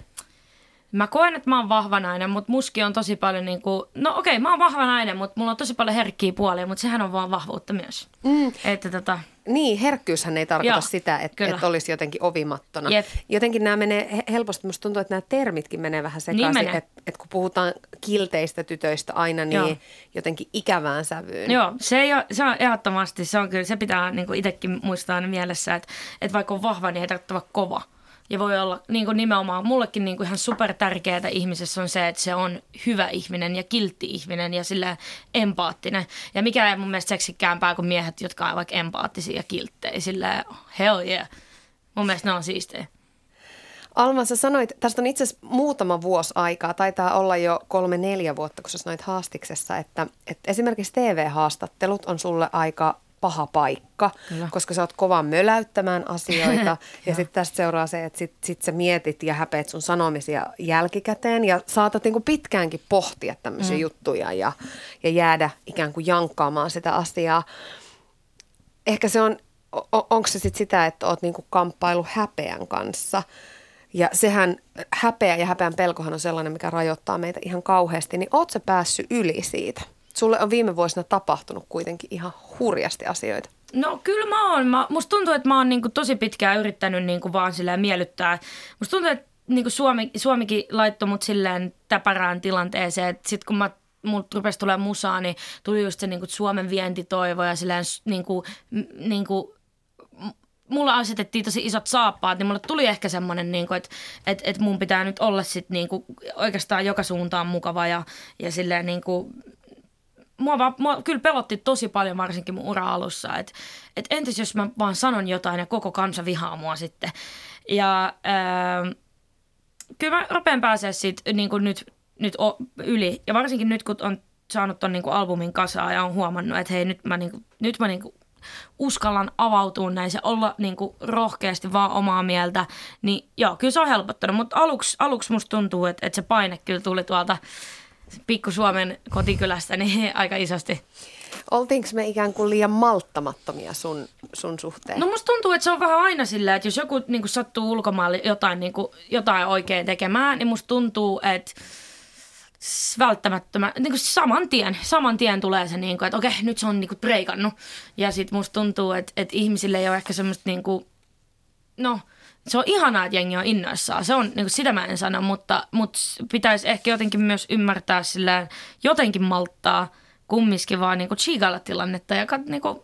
Mä koen, että mä oon vahva nainen, mutta muski on tosi paljon niin kuin, no okei, okay, mä oon vahva nainen, mutta mulla on tosi paljon herkkiä puolia, mutta sehän on vaan vahvuutta myös.
Mm.
Että tota,
Niin, herkkyyshän ei tarkoita
Joo,
sitä, että,
kyllä.
että olisi jotenkin ovimattona.
Jep.
Jotenkin nämä menee he- helposti, musta tuntuu, että nämä termitkin menee vähän sekaisin,
menee.
että, että kun puhutaan kilteistä tytöistä aina, niin
Joo.
jotenkin ikävään sävyyn.
Joo, se, ei ole, se on ehdottomasti, se on kyllä, se pitää niin itsekin muistaa mielessä, että, että vaikka on vahva, niin ei tarvitse olla kova. Ja voi olla niin kuin nimenomaan, mullekin niin kuin ihan super tärkeää ihmisessä on se, että se on hyvä ihminen ja kiltti ihminen ja sillä empaattinen. Ja mikä ei mun mielestä seksikkäämpää kuin miehet, jotka on vaikka empaattisia ja kilttejä. Sillä hell yeah. Mun mielestä ne on siistejä.
Alma, sä sanoit, tästä on itse asiassa muutama vuosi aikaa, taitaa olla jo kolme-neljä vuotta, kun sä sanoit haastiksessa, että, että esimerkiksi TV-haastattelut on sulle aika paha paikka,
Kyllä.
koska sä oot kova möläyttämään asioita ja sitten tästä seuraa se, että sit, sit sä mietit ja häpeät sun sanomisia jälkikäteen ja saatat niinku pitkäänkin pohtia tämmöisiä mm. juttuja ja, ja jäädä ikään kuin jankkaamaan sitä asiaa. Ehkä se on, o- onko se sitten sitä, että oot niinku kamppailu häpeän kanssa ja sehän häpeä ja häpeän pelkohan on sellainen, mikä rajoittaa meitä ihan kauheasti, niin oot sä päässyt yli siitä? Sulle on viime vuosina tapahtunut kuitenkin ihan hurjasti asioita.
No kyllä mä oon. Mä, musta tuntuu, että mä oon niinku tosi pitkään yrittänyt niinku vaan silleen miellyttää. Musta tuntuu, että niinku Suomi, Suomikin laittoi mut silleen täpärään tilanteeseen, että sit kun mä mut rupesi tulee musaa, niin tuli just se niinku Suomen vientitoivo ja silleen niinku, niinku mulla asetettiin tosi isot saappaat, niin mulle tuli ehkä semmoinen, niin että et, et mun pitää nyt olla sit niinku oikeastaan joka suuntaan mukava ja, ja silleen niinku, mua, vaan, mua kyllä pelotti tosi paljon varsinkin mun ura-alussa, että et entäs jos mä vaan sanon jotain ja koko kansa vihaa mua sitten. Ja ää, kyllä mä rupean pääsee siitä niin kuin nyt, nyt yli. Ja varsinkin nyt, kun on saanut ton niin kuin albumin kasaan ja on huomannut, että hei nyt mä, niin kuin, nyt mä niin kuin uskallan avautua näin ja olla niin kuin rohkeasti vaan omaa mieltä, niin joo, kyllä se on helpottanut. Mutta aluksi, aluksi musta tuntuu, että, että se paine kyllä tuli tuolta pikku Suomen kotikylästä niin aika isosti.
Oltiinko me ikään kuin liian malttamattomia sun, sun suhteen?
No musta tuntuu, että se on vähän aina sillä, että jos joku niin kuin sattuu ulkomaille jotain, niin kuin, jotain oikein tekemään, niin musta tuntuu, että välttämättömän, niin kuin saman tien, saman tien tulee se, niin kuin, että okei, nyt se on niin kuin breikannut. Ja sit musta tuntuu, että, että ihmisille ei ole ehkä semmoista, niin kuin, no, se on ihanaa, että jengi on innoissaan. Se on, niin kuin sitä mä en sano, mutta, mutta pitäisi ehkä jotenkin myös ymmärtää sillä jotenkin malttaa kumminkin vaan niin kuin tilannetta ja niin kuin,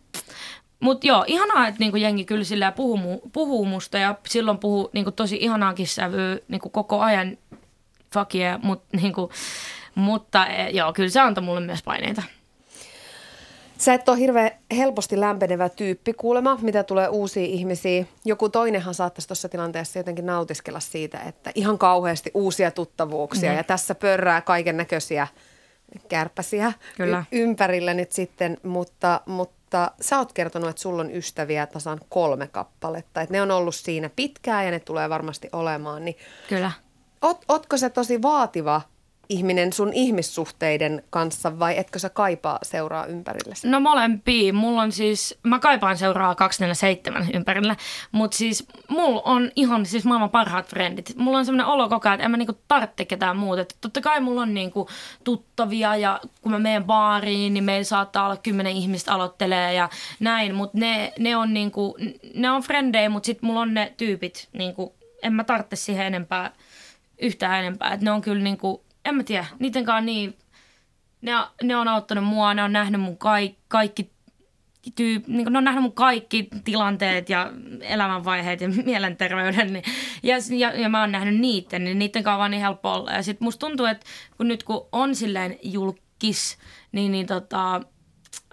mutta joo, ihanaa, että niinku jengi kyllä sillä puhuu, puhuu musta ja silloin puhuu niinku tosi ihanaakin sävyä niinku koko ajan fuck yeah, mut, niinku, mutta e, joo, kyllä se antoi mulle myös paineita.
Sä et ole hirveän helposti lämpenevä tyyppi kuulema, mitä tulee uusia ihmisiä. Joku toinenhan saattaisi tuossa tilanteessa jotenkin nautiskella siitä, että ihan kauheasti uusia tuttavuuksia
Mm.
ja tässä pörrää kaiken näköisiä kärpäsiä
Kyllä.
y- ympärillä nyt sitten, mutta, mutta sä oot kertonut, että sulla on ystäviä tasan kolme kappaletta. Että ne on ollut siinä pitkään ja ne tulee varmasti olemaan. Niin
Kyllä.
oot, ootko se tosi vaativa ihminen sun ihmissuhteiden kanssa vai etkö sä kaipaa seuraa ympärillesi?
No molempia. Mulla on siis, mä kaipaan seuraa 247 ympärillä, mutta siis mulla on ihan siis maailman parhaat frendit. Mulla on semmoinen olo koko ajan, että en mä niinku tarvitse ketään muuta. Et totta kai mulla on niinku tuttavia ja kun mä menen baariin, niin meillä saattaa olla kymmenen ihmistä aloittelee ja näin, mutta ne, ne on niinku, ne on frendejä, mutta sitten mulla on ne tyypit, niinku, en mä tarvitse siihen enempää, yhtään enempää. Et ne on kyllä niinku, en mä tiedä, niiden kanssa niin ne ne on auttanut mua, ne on nähnyt mun kaikki, kaikki tyyp, niin ne on nähnyt mun kaikki tilanteet ja elämänvaiheet ja mielenterveyden. Niin, ja, ja, ja, mä oon nähnyt niiden, niin niiden kanssa on vaan niin helppo olla. Ja sit musta tuntuu, että kun nyt kun on silleen julkis, niin, niin tota,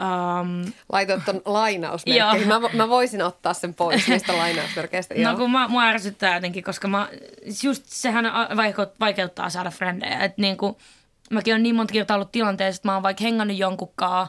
um,
Laitoit ton lainausmerkkeihin.
Joo.
Mä, mä voisin ottaa sen pois niistä lainausmerkeistä.
No
Joo.
kun mä, mua ärsyttää jotenkin, koska mä, just sehän vaikeuttaa saada frendejä. Että niin kuin, mäkin on niin monta kertaa ollut tilanteessa, että mä oon vaikka hengannut jonkunkaan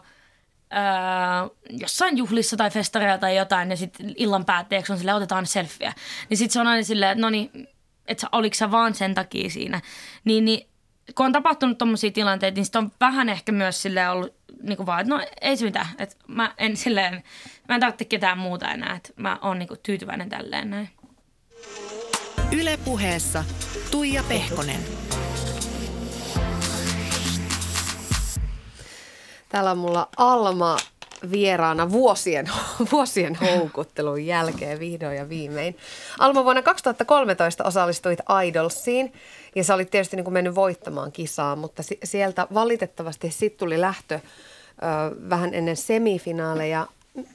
öö, jossain juhlissa tai festareilla tai jotain, ja sitten illan päätteeksi on sille otetaan selfieä. Niin sitten se on aina silleen, että no niin, että oliko sä vaan sen takia siinä. Niin, niin kun on tapahtunut tommosia tilanteita, niin sitten on vähän ehkä myös silleen ollut niin kuin vaan, että no ei se mitään. Että mä en silleen, mä en tarvitse ketään muuta enää, että mä oon niin kuin tyytyväinen tälleen näin.
Yle puheessa Tuija Pehkonen.
Täällä on mulla Alma vieraana vuosien, vuosien houkuttelun jälkeen vihdoin ja viimein. Alma, vuonna 2013 osallistuit Idolsiin ja sä olit tietysti niin kuin mennyt voittamaan kisaa, mutta si- sieltä valitettavasti sitten tuli lähtö ö, vähän ennen semifinaaleja.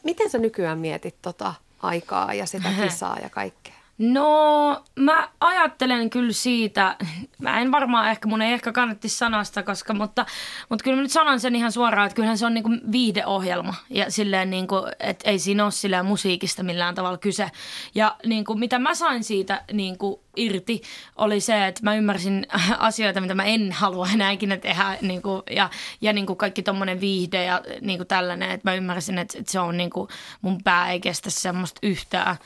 Miten sä nykyään mietit tota aikaa ja sitä kisaa ja kaikkea?
No, mä ajattelen kyllä siitä, mä en varmaan ehkä, mun ei ehkä kannatti sanoa sitä, koska, mutta, mutta kyllä mä nyt sanon sen ihan suoraan, että kyllähän se on niinku viihdeohjelma ja silleen niinku, että ei siinä ole silleen musiikista millään tavalla kyse. Ja niinku, mitä mä sain siitä niinku irti oli se, että mä ymmärsin asioita, mitä mä en halua enää ikinä tehdä niinku, ja, ja niinku kaikki tommonen viihde ja niinku tällainen, että mä ymmärsin, että, että se on niinku, mun pää ei kestä semmoista yhtään.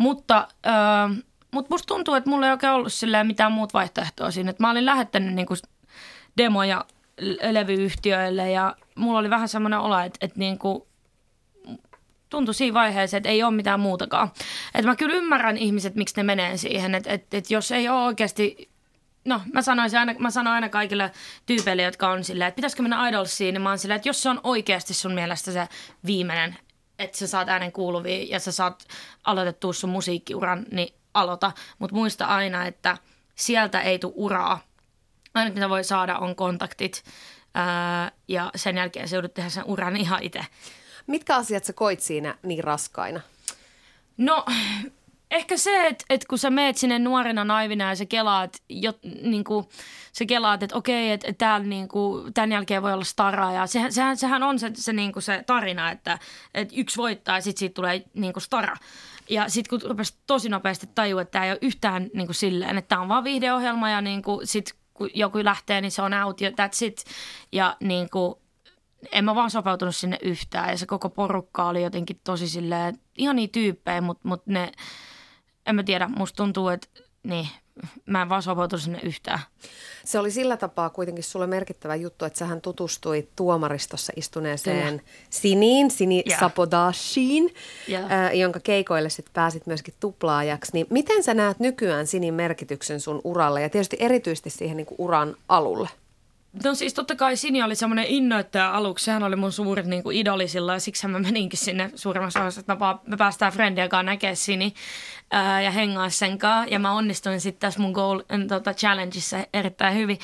Mutta, äh, mutta musta tuntuu, että mulla ei oikein ollut silleen mitään muut vaihtoehtoa siinä. Että mä olin lähettänyt niinku demoja levyyhtiöille ja mulla oli vähän semmoinen olo, että, että niinku, tuntui siinä vaiheessa, että ei ole mitään muutakaan. Että mä kyllä ymmärrän ihmiset, miksi ne menee siihen, että, että, että jos ei ole oikeasti No, mä, sanoisin aina, mä sanon aina kaikille tyypeille, jotka on silleen, että pitäisikö mennä Idolsiin, niin mä oon silleen, että jos se on oikeasti sun mielestä se viimeinen että sä saat äänen kuuluviin ja sä saat aloitettua sun musiikkiuran, niin aloita. Mutta muista aina, että sieltä ei tule uraa. Aina mitä voi saada on kontaktit ää, ja sen jälkeen sä joudut tehdä sen uran ihan itse.
Mitkä asiat sä koit siinä niin raskaina?
No ehkä se, että, että kun sä meet sinne nuorena naivina ja sä kelaat, jo, niin kuin, sä kelaat että okei, että, että täällä niin kuin, tämän jälkeen voi olla stara. Ja sehän, sehän, sehän on se, se, niin kuin se tarina, että, että yksi voittaa ja sitten siitä tulee niin kuin stara. Ja sitten kun rupesi tosi nopeasti tajua, että tämä ei ole yhtään niin kuin silleen, että tämä on vaan viihdeohjelma ja niin kuin, sit, kun joku lähtee, niin se on out ja that's it. Ja niin kuin, en mä vaan sopeutunut sinne yhtään ja se koko porukka oli jotenkin tosi silleen, ihan niin tyyppejä, mutta, mutta ne, en mä tiedä, musta tuntuu, että niin, mä en vaan sopeutunut sinne yhtään.
Se oli sillä tapaa kuitenkin sulle merkittävä juttu, että sähän tutustuit tuomaristossa istuneeseen
Kyllä.
Siniin, Sini
Joo.
Sapodashiin,
Joo.
äh, jonka keikoille sitten pääsit myöskin tuplaajaksi. Niin miten sä näet nykyään Sinin merkityksen sun uralle ja tietysti erityisesti siihen niin uran alulle?
No siis totta kai Sini oli semmoinen innoittaja aluksi. Sehän oli mun suurin niin kuin idoli silloin ja siksi mä meninkin sinne suurimmassa osassa, että mä, me päästään friendien kanssa näkemään Sini ää, ja hengaa sen kanssa. Ja mä onnistuin sitten tässä mun goal, n, tota, challengeissa erittäin hyvin.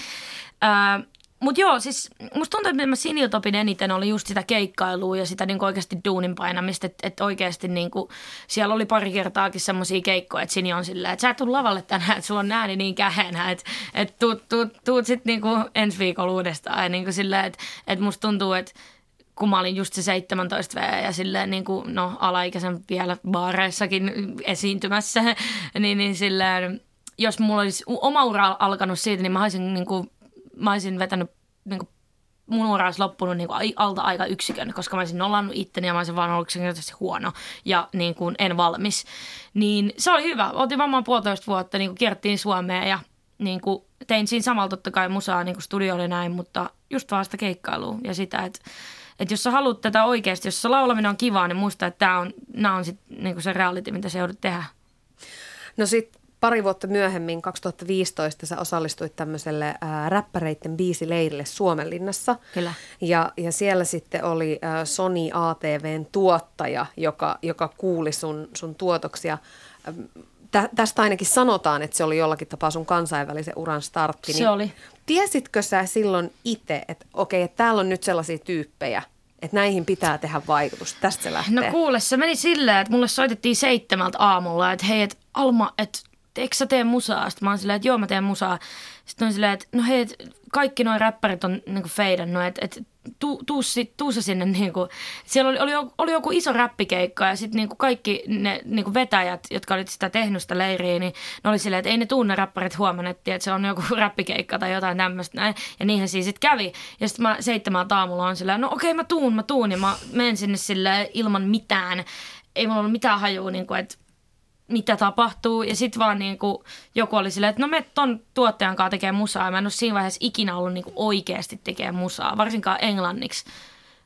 Ää, mutta joo, siis musta tuntuu, että mä Siniltä opin eniten oli just sitä keikkailua ja sitä niinku oikeasti duunin painamista. Että et oikeasti niinku, siellä oli pari kertaakin semmoisia keikkoja, että Sini on silleen, että sä et tuu lavalle tänään, että sulla on ääni niin kähenä, että et tuut, tuut, tuut sitten niinku ensi viikolla uudestaan. Ja niinku silleen, että et musta tuntuu, että kun mä olin just se 17 V ja silleen niin kuin, no alaikäisen vielä baareissakin esiintymässä, niin, niin silleen, jos mulla olisi oma ura alkanut siitä, niin mä olisin, niin kuin, mä olisin vetänyt niin kuin, mun ura olisi loppunut niin kuin, alta aika yksikön, koska mä olisin nollannut itteni ja mä olisin vaan ollut yksinkertaisesti huono ja niin kuin, en valmis. Niin se oli hyvä. Oltiin varmaan puolitoista vuotta, niin kuin, kierttiin Suomeen ja niin kuin, tein siinä samalla totta kai musaa, niin kuin studio oli näin, mutta just vaan sitä keikkailua ja sitä, että että jos sä haluat tätä oikeasti, jos se laulaminen on kivaa, niin muista, että tää on, nämä on sit niinku se reality, mitä sä joudut tehdä.
No sitten pari vuotta myöhemmin, 2015, sä osallistuit tämmöiselle ää, räppäreiden biisileirille Suomenlinnassa.
Kyllä.
Ja, ja siellä sitten oli ää, Sony ATVn tuottaja, joka, joka kuuli sun, sun tuotoksia. Tä, tästä ainakin sanotaan, että se oli jollakin tapaa sun kansainvälisen uran startti.
Se oli.
Tiesitkö sä silloin itse, että okei, että täällä on nyt sellaisia tyyppejä, että näihin pitää tehdä vaikutus. Tästä se lähtee.
No kuule, se meni silleen, että mulle soitettiin seitsemältä aamulla, että hei, että Alma, että eikö sä tee musaa? Sitten mä oon silleen, että joo mä teen musaa. Sitten on silleen, että no hei, et kaikki nuo räppärit on niinku feidannut, että et, tuu, tuu, tuu sä sinne niin kuin, siellä oli, oli, oli joku iso räppikeikka ja sitten niin kuin kaikki ne niin kuin vetäjät, jotka olivat sitä tehnyt sitä leiriä, niin ne oli silleen, että ei ne tunne räppärit huomenna, että että se on joku räppikeikka tai jotain tämmöistä. Ja niinhän siinä sitten kävi. Ja sitten mä seitsemältä aamulla on silleen, no okei mä tuun, mä tuun. Ja mä menen sinne silleen ilman mitään. Ei mulla ollut mitään hajua, niin kuin, että mitä tapahtuu. Ja sitten vaan niin kuin, joku oli silleen, että no me ton tuottajan kanssa tekee musaa. Ja mä en ole siinä vaiheessa ikinä ollut niin kuin oikeasti tekee musaa, varsinkaan englanniksi.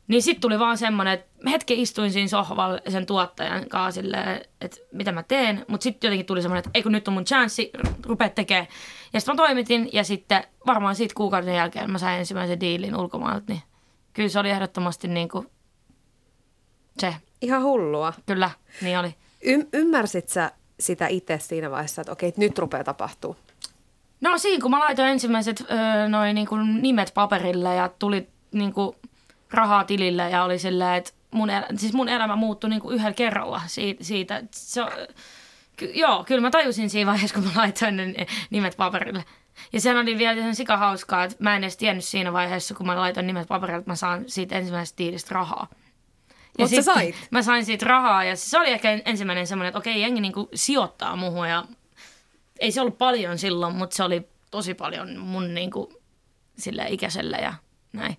Niin sitten tuli vaan semmoinen, että hetken istuin siinä sohvalla sen tuottajan kanssa silleen, että mitä mä teen. Mutta sitten jotenkin tuli semmoinen, että ei kun nyt on mun chanssi, rupea tekemään. Ja sitten mä toimitin ja sitten varmaan siitä kuukauden jälkeen mä sain ensimmäisen diilin ulkomailta. Niin kyllä se oli ehdottomasti niin kuin se.
Ihan hullua.
Kyllä, niin oli.
Y- ymmärsit sä sitä itse siinä vaiheessa, että okei, että nyt rupeaa tapahtuu?
No siinä kun mä laitoin ensimmäiset öö, noin niin kuin nimet paperille ja tuli niin kuin rahaa tilille ja oli silleen, että mun, el- siis mun elämä muuttui niin kuin yhdellä kerralla siitä. siitä. Se, ky- joo, kyllä mä tajusin siinä vaiheessa, kun mä laitoin ne nimet paperille. Ja sehän oli vielä ihan sika hauskaa, että mä en edes tiennyt siinä vaiheessa, kun mä laitoin nimet paperille, että mä saan siitä ensimmäisestä diilistä rahaa. Ja
Mut sä sait?
Mä sain siitä rahaa ja se oli ehkä ensimmäinen semmoinen, että okei, jengi niinku sijoittaa muuhun ja ei se ollut paljon silloin, mutta se oli tosi paljon mun niinku sille ikäiselle ja näin.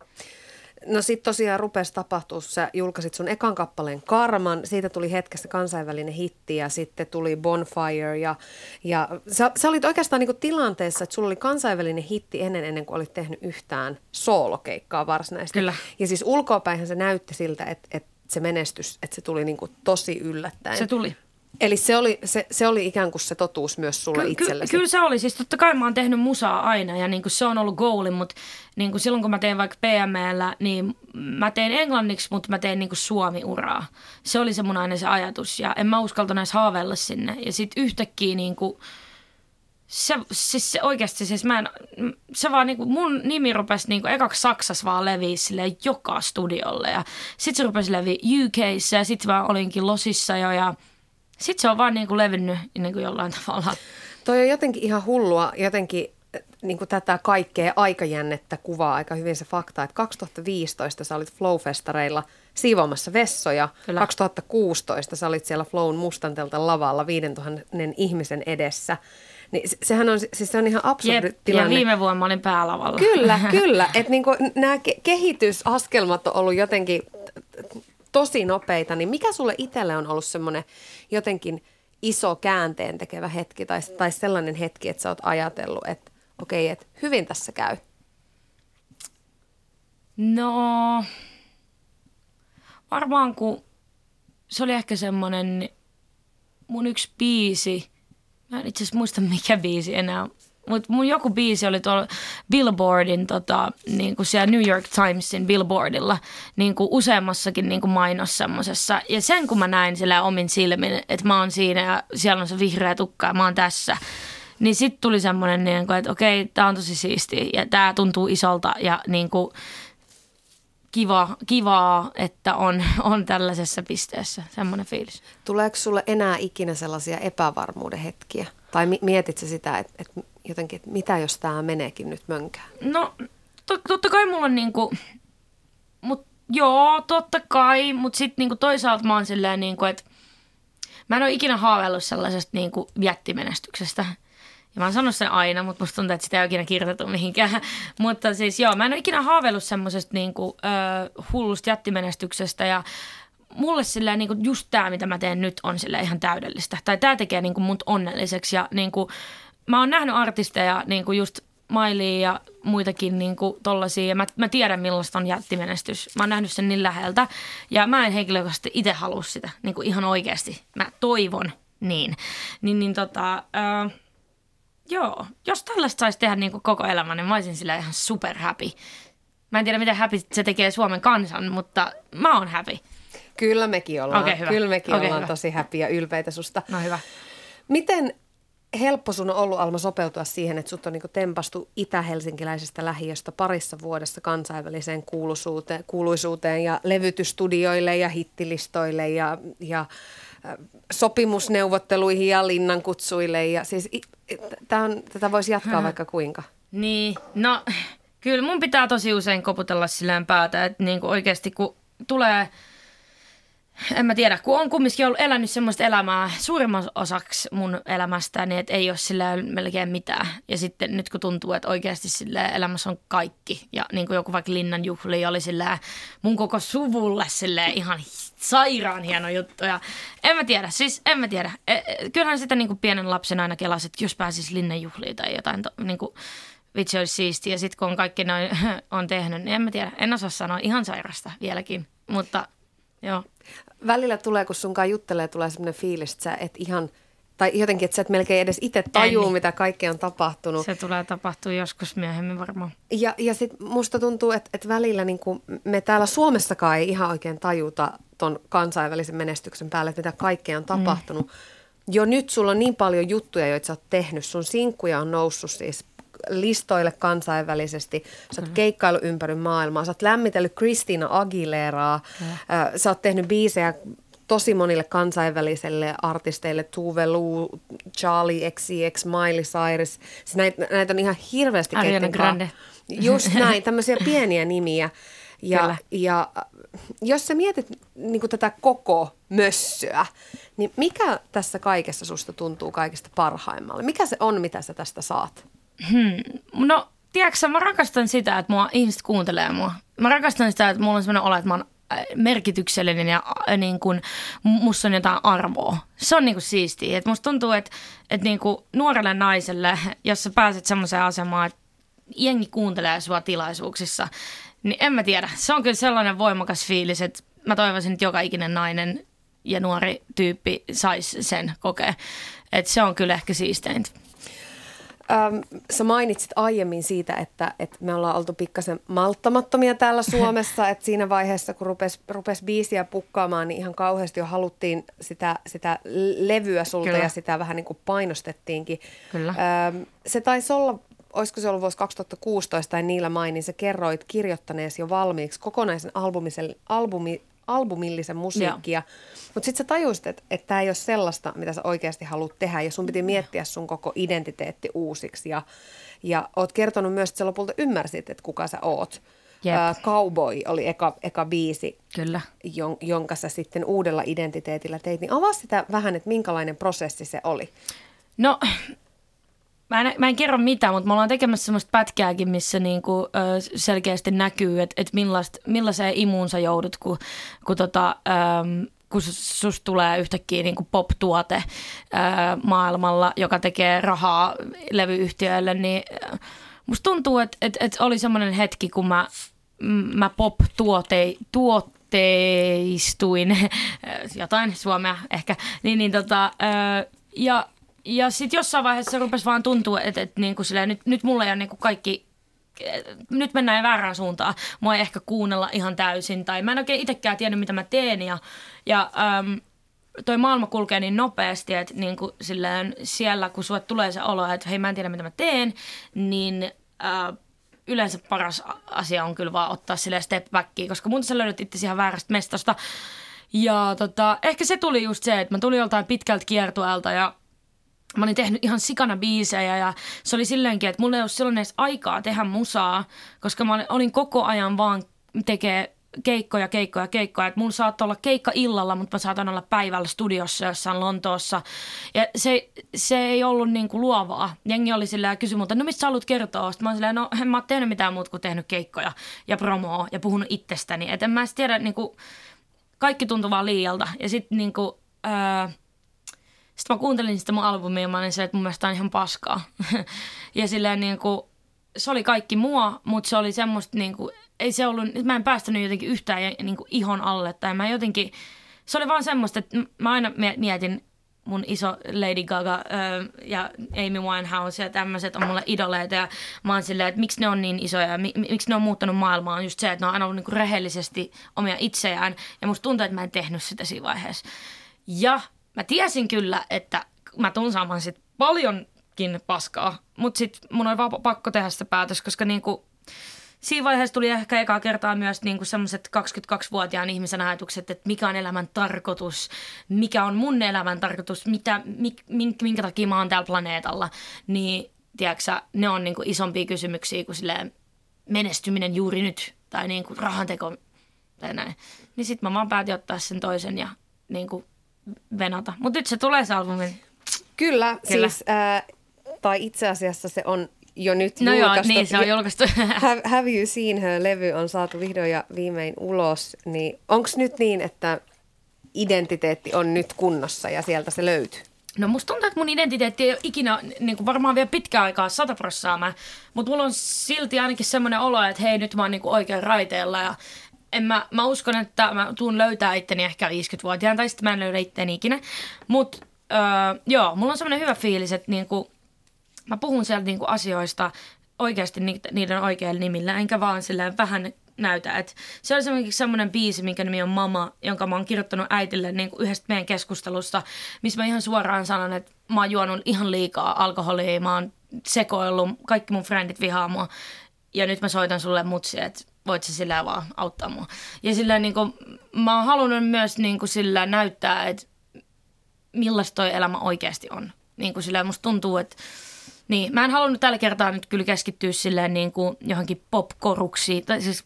No sit tosiaan rupesi tapahtua, sä julkaisit sun ekan kappaleen Karman, siitä tuli hetkestä kansainvälinen hitti ja sitten tuli Bonfire ja, ja sä, sä olit oikeastaan niinku tilanteessa, että sulla oli kansainvälinen hitti ennen ennen kuin olit tehnyt yhtään soolokeikkaa varsinaisesti.
Kyllä.
Ja siis ulkoapäinhän se näytti siltä, että, että se menestys, että se tuli niinku tosi yllättäen.
Se tuli.
Eli se oli, se, se oli ikään kuin se totuus myös sulle
Ky-
itsellesi.
Ky- kyllä se oli. Siis totta kai mä oon tehnyt musaa aina ja niin kuin se on ollut goali, mutta niin kuin silloin kun mä teen vaikka PMllä, niin mä teen englanniksi, mutta mä teen niin kuin suomi-uraa. Se oli se mun aina se ajatus ja en mä uskaltanut edes haaveilla sinne. Ja sitten yhtäkkiä niin kuin, se, siis se oikeasti, siis mä en, se vaan niinku, mun nimi rupesi niinku ekaksi Saksassa vaan leviä silleen joka studiolle ja sit se rupesi leviä UKissa ja sit mä olinkin Losissa jo ja sit se on vaan niinku levinnyt niinku jollain tavalla.
Toi on jotenkin ihan hullua, jotenkin niin kuin tätä kaikkea aikajännettä kuvaa aika hyvin se fakta, että 2015 sä olit Flow-festareilla siivoamassa vessoja.
Kyllä.
2016 sä olit siellä Flown mustantelta lavalla 5000 ihmisen edessä. Niin se- sehän on, siis se on ihan absurdi
Jep, ja
tilanne.
viime vuonna mä olin päälavalla.
Kyllä, kyllä. Että niinku, nämä ke- kehitysaskelmat on ollut jotenkin tosi nopeita. Niin mikä sulle itselle on ollut semmoinen jotenkin iso käänteen tekevä hetki tai, tai sellainen hetki, että sä oot ajatellut, että okei, että hyvin tässä käy?
No, varmaan kun se oli ehkä semmoinen mun yksi biisi, mä en itse asiassa muista mikä biisi enää, mutta mun joku biisi oli tuolla Billboardin, tota, niin kuin siellä New York Timesin Billboardilla, niin kuin useammassakin niin kuin mainos semmosessa. Ja sen kun mä näin sillä omin silmin, että mä oon siinä ja siellä on se vihreä tukka ja mä oon tässä, niin sitten tuli semmoinen, niin kuin, että okei, tää on tosi siistiä ja tää tuntuu isolta ja niin kuin, kiva, kivaa, että on, on tällaisessa pisteessä, semmoinen fiilis.
Tuleeko sulle enää ikinä sellaisia epävarmuuden hetkiä? Tai mi- mietit sä sitä, että, että jotenkin, että mitä jos tämä meneekin nyt mönkään?
No, to, totta kai mulla on niinku, mut joo, totta kai, mut sit niinku toisaalta mä oon silleen niinku, että mä en ole ikinä haaveillut sellaisesta niinku jättimenestyksestä. Ja mä oon sanonut sen aina, mutta musta tuntuu, että sitä ei ole ikinä kirjoitettu mihinkään. mutta siis joo, mä en ole ikinä haaveillut semmoisesta niinku, ö, hullusta jättimenestyksestä ja mulle silleen niinku just tämä, mitä mä teen nyt, on sille ihan täydellistä. Tai tämä tekee niinku mut onnelliseksi ja niinku, mä oon nähnyt artisteja niinku just Mailia ja muitakin niinku tollasia, ja mä, mä tiedän millaista on jättimenestys. Mä oon nähnyt sen niin läheltä, ja mä en henkilökohtaisesti itse halua sitä, niinku ihan oikeasti. Mä toivon niin. Niin, niin tota, ö, joo, jos tällaista saisi tehdä niinku koko elämän, niin mä olisin sillä ihan super happy. Mä en tiedä, mitä happy se tekee Suomen kansan, mutta mä oon happy.
Kyllä mekin ollaan.
Okei, hyvä.
Kyllä mekin
Okei,
ollaan
hyvä.
tosi happy ja ylpeitä susta.
No hyvä.
Miten helppo sun on ollut, Alma, sopeutua siihen, että sut on niin tempastu itä-helsinkiläisestä lähiöstä parissa vuodessa kansainväliseen kuuluisuuteen, kuuluisuuteen ja levytystudioille ja hittilistoille ja, ja sopimusneuvotteluihin ja linnankutsuille. Ja siis, tää on, tätä voisi jatkaa vaikka kuinka.
Niin, no Kyllä mun pitää tosi usein koputella silleen päätä, että niinku oikeasti kun tulee, en mä tiedä, kun on kumminkin ollut elänyt semmoista elämää suurimman osaksi mun elämästä, niin että ei ole sillä melkein mitään. Ja sitten nyt kun tuntuu, että oikeasti sille elämässä on kaikki, ja niin kuin joku vaikka Linnan juhli oli sillä mun koko suvulle sille ihan sairaan hieno juttu. Ja en mä tiedä, siis en mä tiedä. E, e, kyllähän sitä niin kuin pienen lapsen aina kelasi, että jos pääsis Linnan juhliin tai jotain, to, niin kuin, vitsi olisi siistiä. Ja sitten kun on kaikki noin on tehnyt, niin en mä tiedä. En osaa sanoa ihan sairasta vieläkin, mutta joo.
Välillä tulee, kun sunkaan juttelee, tulee sellainen fiilis, että sä et ihan, tai jotenkin, että sä et melkein edes itse tajuu,
niin.
mitä kaikkea on tapahtunut.
Se tulee tapahtua joskus myöhemmin varmaan.
Ja, ja sitten musta tuntuu, että, että välillä niin kuin me täällä Suomessakaan ei ihan oikein tajuta ton kansainvälisen menestyksen päälle, että mitä kaikkea on tapahtunut. Mm. Jo nyt sulla on niin paljon juttuja, joita sä oot tehnyt. Sun sinkkuja on noussut siis listoille kansainvälisesti. Sä oot keikkailu ympäri maailmaa. Sä oot lämmitellyt Christina Aguileraa. Äh, Sä oot tehnyt biisejä tosi monille kansainvälisille artisteille, Tuve Lu, Charlie XCX, Miley Cyrus. Siis näitä, näitä on ihan hirveästi.
Ariana Grande.
Just näin, tämmöisiä pieniä nimiä. Ja,
Kyllä.
ja jos sä mietit niin tätä koko mössöä, niin mikä tässä kaikessa susta tuntuu kaikista parhaimmalle? Mikä se on, mitä sä tästä saat?
No, tiedätkö mä rakastan sitä, että mua ihmiset kuuntelee mua. Mä rakastan sitä, että mulla on sellainen olo, että mä oon äh, merkityksellinen ja äh, niin kuin, musta on jotain arvoa. Se on niin kuin siistiä. Et musta tuntuu, että, että niin kuin nuorelle naiselle, jos sä pääset semmoiseen asemaan, että jengi kuuntelee sua tilaisuuksissa, niin en mä tiedä. Se on kyllä sellainen voimakas fiilis, että mä toivoisin, että joka ikinen nainen ja nuori tyyppi saisi sen kokea. Että se on kyllä ehkä siisteintä.
Öm, sä mainitsit aiemmin siitä, että, että me ollaan oltu pikkasen malttamattomia täällä Suomessa, että siinä vaiheessa, kun rupesi rupes biisiä pukkaamaan, niin ihan kauheasti jo haluttiin sitä, sitä levyä sulta
Kyllä.
ja sitä vähän niin kuin painostettiinkin.
Kyllä.
Öm, se taisi olla, olisiko se ollut vuosi 2016 tai niillä main, niin sä kerroit kirjoittaneesi jo valmiiksi kokonaisen albumisen, albumi, albumillisen musiikkia. Mutta sitten sä tajusit, että että tämä ei ole sellaista, mitä sä oikeasti haluat tehdä ja sun piti miettiä sun koko identiteetti uusiksi. Ja, ja oot kertonut myös, että sä lopulta ymmärsit, että kuka sä oot.
Jep.
Ää, Cowboy oli eka, eka biisi,
Kyllä.
jon, jonka sä sitten uudella identiteetillä teit. Niin avaa sitä vähän, että minkälainen prosessi se oli.
No, mä en, mä en kerro mitään, mutta me ollaan tekemässä semmoista pätkääkin, missä niinku, ö, selkeästi näkyy, että et millaist, millaiseen imuun sä joudut, kun, kun, tota, äm, kun sus- susta tulee yhtäkkiä niinku pop-tuote ää, maailmalla, joka tekee rahaa levyyhtiöille, niin äh, musta tuntuu, että et, et oli semmoinen hetki, kun mä, mä pop-tuote, tuotteistuin, jotain suomea ehkä, niin, niin tota, ö, ja ja sitten jossain vaiheessa se rupesi vaan tuntua, että, että niin kuin silleen, nyt, nyt mulla ei ole niin kuin kaikki nyt mennään väärään suuntaan. Mua ei ehkä kuunnella ihan täysin tai mä en oikein itsekään tiennyt, mitä mä teen ja, ja äm, toi maailma kulkee niin nopeasti, että niin kuin silleen siellä, kun sulle tulee se olo, että hei mä en tiedä, mitä mä teen, niin äh, yleensä paras asia on kyllä vaan ottaa silleen step backiin, koska muuten sä löydät itse ihan väärästä mestasta. Ja tota, ehkä se tuli just se, että mä tulin joltain pitkältä kiertueelta ja mä olin tehnyt ihan sikana biisejä ja se oli silleenkin, että mulla ei ollut silloin edes aikaa tehdä musaa, koska mä olin, koko ajan vaan tekee keikkoja, keikkoja, keikkoja. Että mulla saattoi olla keikka illalla, mutta mä saatan olla päivällä studiossa jossain Lontoossa. Ja se, se ei ollut niin kuin luovaa. Jengi oli silleen ja kysyi multa, no mistä sä haluat kertoa? Sitten mä olin silleen, no en mä tehnyt mitään muuta kuin tehnyt keikkoja ja promoa ja puhunut itsestäni. Että en mä edes tiedä, niin kuin, kaikki tuntui vaan liialta. Ja sitten niin kuin, öö, sitten mä kuuntelin sitä mun albumia ja mä olin se, että mun mielestä on ihan paskaa. ja silleen niin kuin, se oli kaikki mua, mutta se oli semmoista niin kuin, ei se ollut, mä en päästänyt jotenkin yhtään niin kuin ihon alle. Tai mä jotenkin, se oli vaan semmoista, että mä aina mie- mietin mun iso Lady Gaga öö, ja Amy Winehouse ja tämmöiset on mulle idoleita ja mä oon silleen, että miksi ne on niin isoja ja mi- miksi ne on muuttanut maailmaa on just se, että ne on aina ollut niinku rehellisesti omia itseään ja musta tuntuu, että mä en tehnyt sitä siinä vaiheessa. Ja mä tiesin kyllä, että mä tuun saamaan sit paljonkin paskaa, mutta sit mun oli vaan pakko tehdä sitä päätös, koska niinku, siinä vaiheessa tuli ehkä ekaa kertaa myös niinku semmoiset 22-vuotiaan ihmisen ajatukset, että mikä on elämän tarkoitus, mikä on mun elämän tarkoitus, mitä, mink, minkä takia mä oon täällä planeetalla. Niin, tiedätkö ne on niinku isompia kysymyksiä kuin silleen, menestyminen juuri nyt tai niin kuin rahanteko tai näin. Niin sitten mä vaan päätin ottaa sen toisen ja niin kuin venata. Mutta nyt se tulee se albumi.
Kyllä,
Kyllä.
siis, äh, tai itse asiassa se on jo nyt
No joo,
julkaistu.
niin se on julkaistu.
Have, Have You Seen Her-levy on saatu vihdoin ja viimein ulos, niin onko nyt niin, että identiteetti on nyt kunnossa ja sieltä se löytyy?
No musta tuntuu, että mun identiteetti ei ole ikinä, niin kuin varmaan vielä pitkään aikaa sata prossaa mä, mutta mulla on silti ainakin semmoinen olo, että hei nyt mä oon niin kuin oikein raiteella ja en mä, mä uskon, että mä tuun löytää itteni ehkä 50-vuotiaan tai sitten mä en löydä itteni ikinä. Mutta öö, joo, mulla on semmoinen hyvä fiilis, että niinku, mä puhun sieltä niinku asioista oikeasti ni- niiden oikeilla nimillä, enkä vaan silleen vähän näytä. Et se oli esimerkiksi semmoinen biisi, minkä nimi on Mama, jonka mä oon kirjoittanut äitille niin kuin yhdestä meidän keskustelusta, missä mä ihan suoraan sanon, että mä oon juonut ihan liikaa alkoholia, mä oon sekoillut, kaikki mun frendit vihaa mua. Ja nyt mä soitan sulle mutsi, että voit sä sillä vaan auttaa mua. Ja sillä niin kuin, mä oon halunnut myös niin kuin sillä näyttää, että millaista toi elämä oikeasti on. Niin kuin sillä musta tuntuu, että niin, mä en halunnut tällä kertaa nyt kyllä keskittyä silleen niin kuin johonkin popkoruksiin, tai siis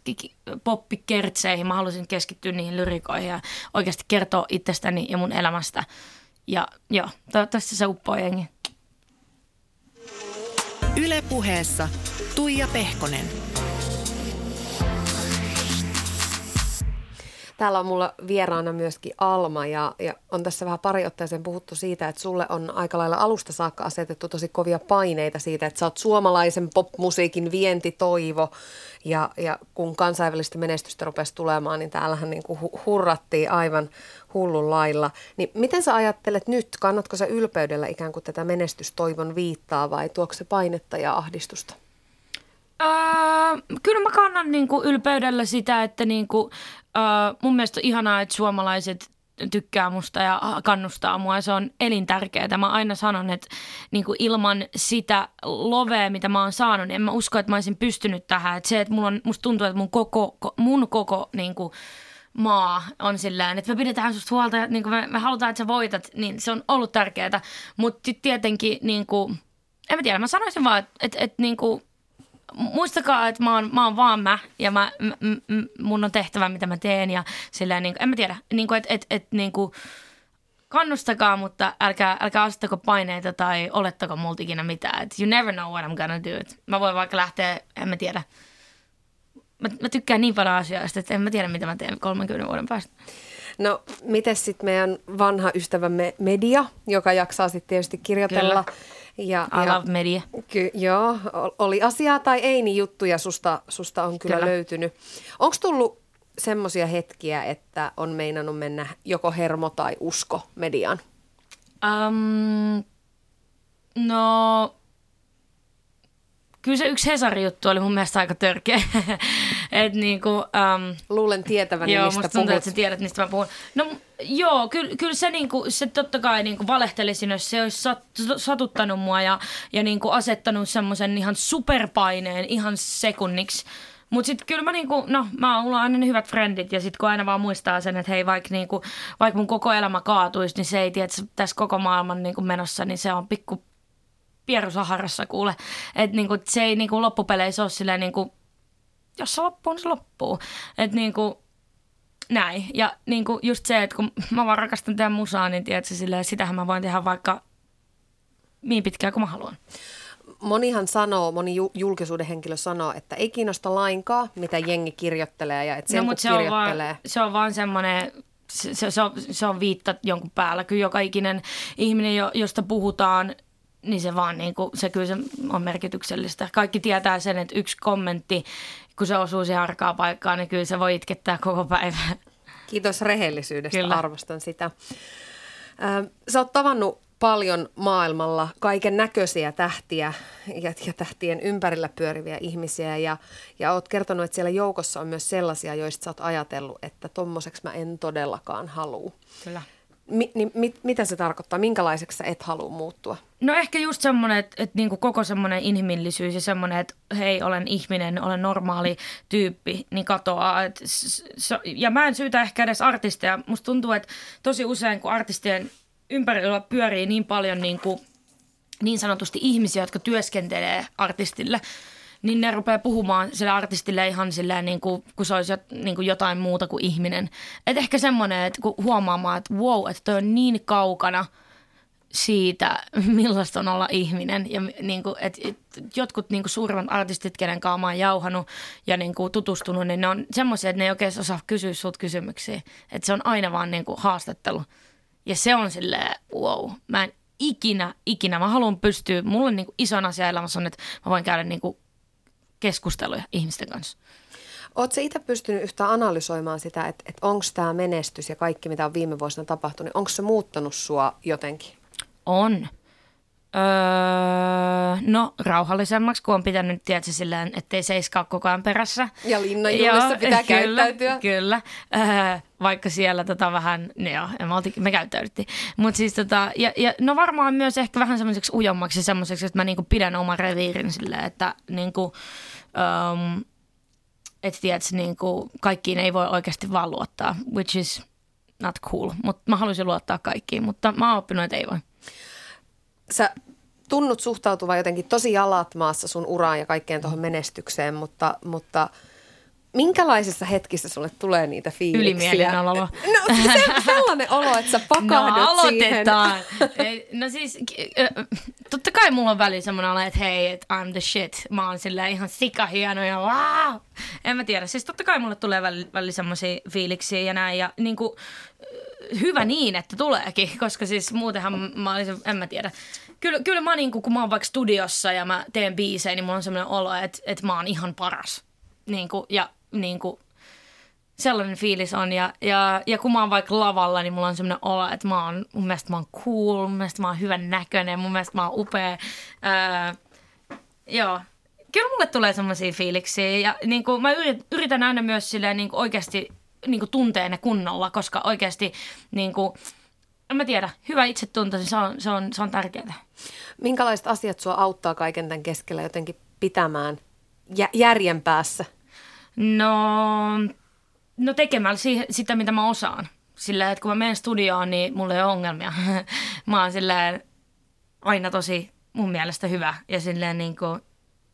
poppikertseihin. Mä halusin keskittyä niihin lyrikoihin ja oikeasti kertoa itsestäni ja mun elämästä. Ja joo, toivottavasti se uppoo jengi.
Yle puheessa Tuija Pehkonen.
Täällä on mulla vieraana myöskin Alma ja, ja on tässä vähän pari otteeseen puhuttu siitä, että sulle on aika lailla alusta saakka asetettu tosi kovia paineita siitä, että sä oot suomalaisen popmusiikin vientitoivo ja, ja kun kansainvälistä menestystä rupesi tulemaan, niin täällähän niin kuin hu- hurrattiin aivan hullun lailla. Niin miten sä ajattelet nyt, kannatko sä ylpeydellä ikään kuin tätä menestystoivon viittaa vai tuokse se painetta ja ahdistusta?
Öö, kyllä mä kannan niinku ylpeydellä sitä, että niinku, öö, mun mielestä on ihanaa, että suomalaiset tykkää musta ja kannustaa mua. Se on elintärkeää. Mä aina sanon, että niinku ilman sitä lovea, mitä mä oon saanut, niin en mä usko, että mä olisin pystynyt tähän. Et se, että mulla on, musta tuntuu, että mun koko, ko- mun koko niinku, maa on sillä että me pidetään susta huolta ja niin me, me halutaan, että sä voitat, niin se on ollut tärkeää. Mutta tietenkin, niin kuin, en mä tiedä, mä sanoisin vaan, että et, et, niin kuin, muistakaa, että mä oon, mä oon vaan mä ja mä, m, m, mun on tehtävä, mitä mä teen ja sillä niin kuin, en mä tiedä, niin kuin, että et, et, niin kuin, kannustakaa, mutta älkää, älkää asettako paineita tai olettako multa ikinä mitään. Et you never know what I'm gonna do. Et mä voin vaikka lähteä, en mä tiedä, mä, mä tykkään niin paljon asioista, että en mä tiedä, mitä mä teen 30 vuoden päästä.
No, miten sitten meidän vanha ystävämme Media, joka jaksaa sitten tietysti kirjoitella.
Kyllä.
Ja,
I
ja,
love media.
Ky- joo, ol- oli asiaa tai ei, niin juttuja susta, susta on kyllä,
Kyllä.
löytynyt. Onko tullut semmoisia hetkiä, että on meinannut mennä joko hermo tai usko mediaan?
Um, no, kyllä se yksi Hesari-juttu oli mun mielestä aika törkeä. Et niinku, um,
Luulen tietäväni,
joo,
mistä
tuntuu,
puhut.
että sä tiedät, mistä mä puhun. No joo, kyllä, kyllä se, niinku, se totta kai niinku valehtelisin, jos se olisi sat, satuttanut mua ja, ja niinku asettanut semmoisen ihan superpaineen ihan sekunniksi. Mutta sitten kyllä mä niinku, no mä mulla on aina ne hyvät frendit ja sitten kun aina vaan muistaa sen, että hei vaikka niinku, vaik mun koko elämä kaatuisi, niin se ei tiedä, että tässä koko maailman niinku menossa, niin se on pikku pieru Saharassa kuule. Että niinku, se ei niinku loppupeleissä ole silleen niinku, jos se loppuu, niin se loppuu. Että niinku, näin. Ja niinku just se, että kun mä vaan rakastan tehdä musaa, niin tiedätkö, silleen, sitähän mä voin tehdä vaikka niin pitkään kuin mä haluan.
Monihan sanoo, moni ju- julkisuuden henkilö sanoo, että ei kiinnosta lainkaan, mitä jengi kirjoittelee ja että sen
no, mutta se on, vaan,
kirjoittelee.
se on vaan semmoinen, se, se, se, on, se on viitta jonkun päällä. Kyllä joka ikinen ihminen, jo- josta puhutaan, niin se vaan niin kuin, se kyllä se on merkityksellistä. Kaikki tietää sen, että yksi kommentti, kun se osuu siihen arkaa paikkaan, niin kyllä se voi itkettää koko päivän.
Kiitos rehellisyydestä,
Kyllä.
arvostan sitä. Ö, Sä oot tavannut paljon maailmalla kaiken näköisiä tähtiä ja, ja tähtien ympärillä pyöriviä ihmisiä ja, ja oot kertonut, että siellä joukossa on myös sellaisia, joista sä oot ajatellut, että tommoseksi mä en todellakaan halua.
Kyllä.
Mi, niin, mit, mitä se tarkoittaa? Minkälaiseksi sä et halua muuttua?
No ehkä just semmoinen, että, että niinku koko semmoinen inhimillisyys ja semmoinen, että hei, olen ihminen, olen normaali tyyppi, niin katoaa. Et, s- s- ja mä en syytä ehkä edes artisteja. Musta tuntuu, että tosi usein, kun artistien ympärillä pyörii niin paljon niin, kuin, niin sanotusti ihmisiä, jotka työskentelee artistille, niin ne rupeaa puhumaan sille artistille ihan silleen, niin kuin, kun se olisi niin kuin jotain muuta kuin ihminen. Et ehkä semmoinen, että kun huomaamaan, että wow, että toi on niin kaukana siitä, millaista on olla ihminen. Ja niin kuin, et, et, jotkut niin kuin suurimmat artistit, kenen kanssa mä oon jauhanut ja niin kuin tutustunut, niin ne on semmoisia, että ne ei oikein osaa kysyä sulta kysymyksiä. Että se on aina vaan niin kuin haastattelu. Ja se on silleen, wow, mä en ikinä, ikinä, mä haluan pystyä, mulla on niin kuin ison asia elämässä on, että mä voin käydä niin kuin keskusteluja ihmisten kanssa.
Oletko itse pystynyt yhtään analysoimaan sitä, että, että onko tämä menestys ja kaikki, mitä on viime vuosina tapahtunut, niin onko se muuttanut sua jotenkin?
On. Öö, no rauhallisemmaksi, kun on pitänyt tietysti silleen, ettei seiskaa koko ajan perässä.
Ja linnanjuhlissa pitää
kyllä,
käyttäytyä.
Kyllä, öö, vaikka siellä tota vähän, no joo, me, oltiin, me käyttäydyttiin. Mutta siis tota, ja, ja, no varmaan myös ehkä vähän semmoiseksi ujommaksi semmoiseksi, että mä niinku pidän oman reviirin silleen, että niinku, um, että tiedätkö, niinku, kaikkiin ei voi oikeasti vaan luottaa, which is not cool. Mutta mä haluaisin luottaa kaikkiin, mutta mä oon oppinut, että ei voi
sä tunnut suhtautuva jotenkin tosi jalat maassa sun uraan ja kaikkeen tuohon menestykseen, mutta, mutta minkälaisissa hetkissä sulle tulee niitä fiiliksiä?
Ylimielinen olo.
No se, sellainen olo, että sä pakahdut
no, aloitetaan.
siihen.
no siis, totta kai mulla on väliin semmoinen olo, että hei, että I'm the shit. Mä oon silleen ihan sikahieno ja wow. En mä tiedä. Siis totta kai mulle tulee välillä, välillä semmoisia fiiliksiä ja näin. Ja niin kuin, hyvä niin, että tuleekin, koska siis muutenhan mä olisin, en mä tiedä. Kyllä, kyllä mä niin kun mä oon vaikka studiossa ja mä teen biisejä, niin mulla on semmoinen olo, että, että mä oon ihan paras. Niin kuin, ja niin kuin, sellainen fiilis on. Ja, ja, ja kun mä oon vaikka lavalla, niin mulla on semmoinen olo, että mä oon, mun mielestä mä oon cool, mun mielestä mä oon hyvän näköinen, mun mielestä mä oon upea. Öö, joo, kyllä mulle tulee semmoisia fiiliksiä. Ja niin kuin, mä yritän aina myös silleen, niin kuin oikeasti niin kuin tuntee ne kunnolla, koska oikeasti niin kuin, en mä tiedä, hyvä itsetunto, niin se on, se on, se on tärkeää.
Minkälaiset asiat sua auttaa kaiken tämän keskellä jotenkin pitämään jä- järjen päässä?
No, no tekemällä si- sitä, mitä mä osaan. Sillä että kun mä menen studioon, niin mulla ei ole ongelmia. mä oon silleen aina tosi mun mielestä hyvä ja silleen niin kuin,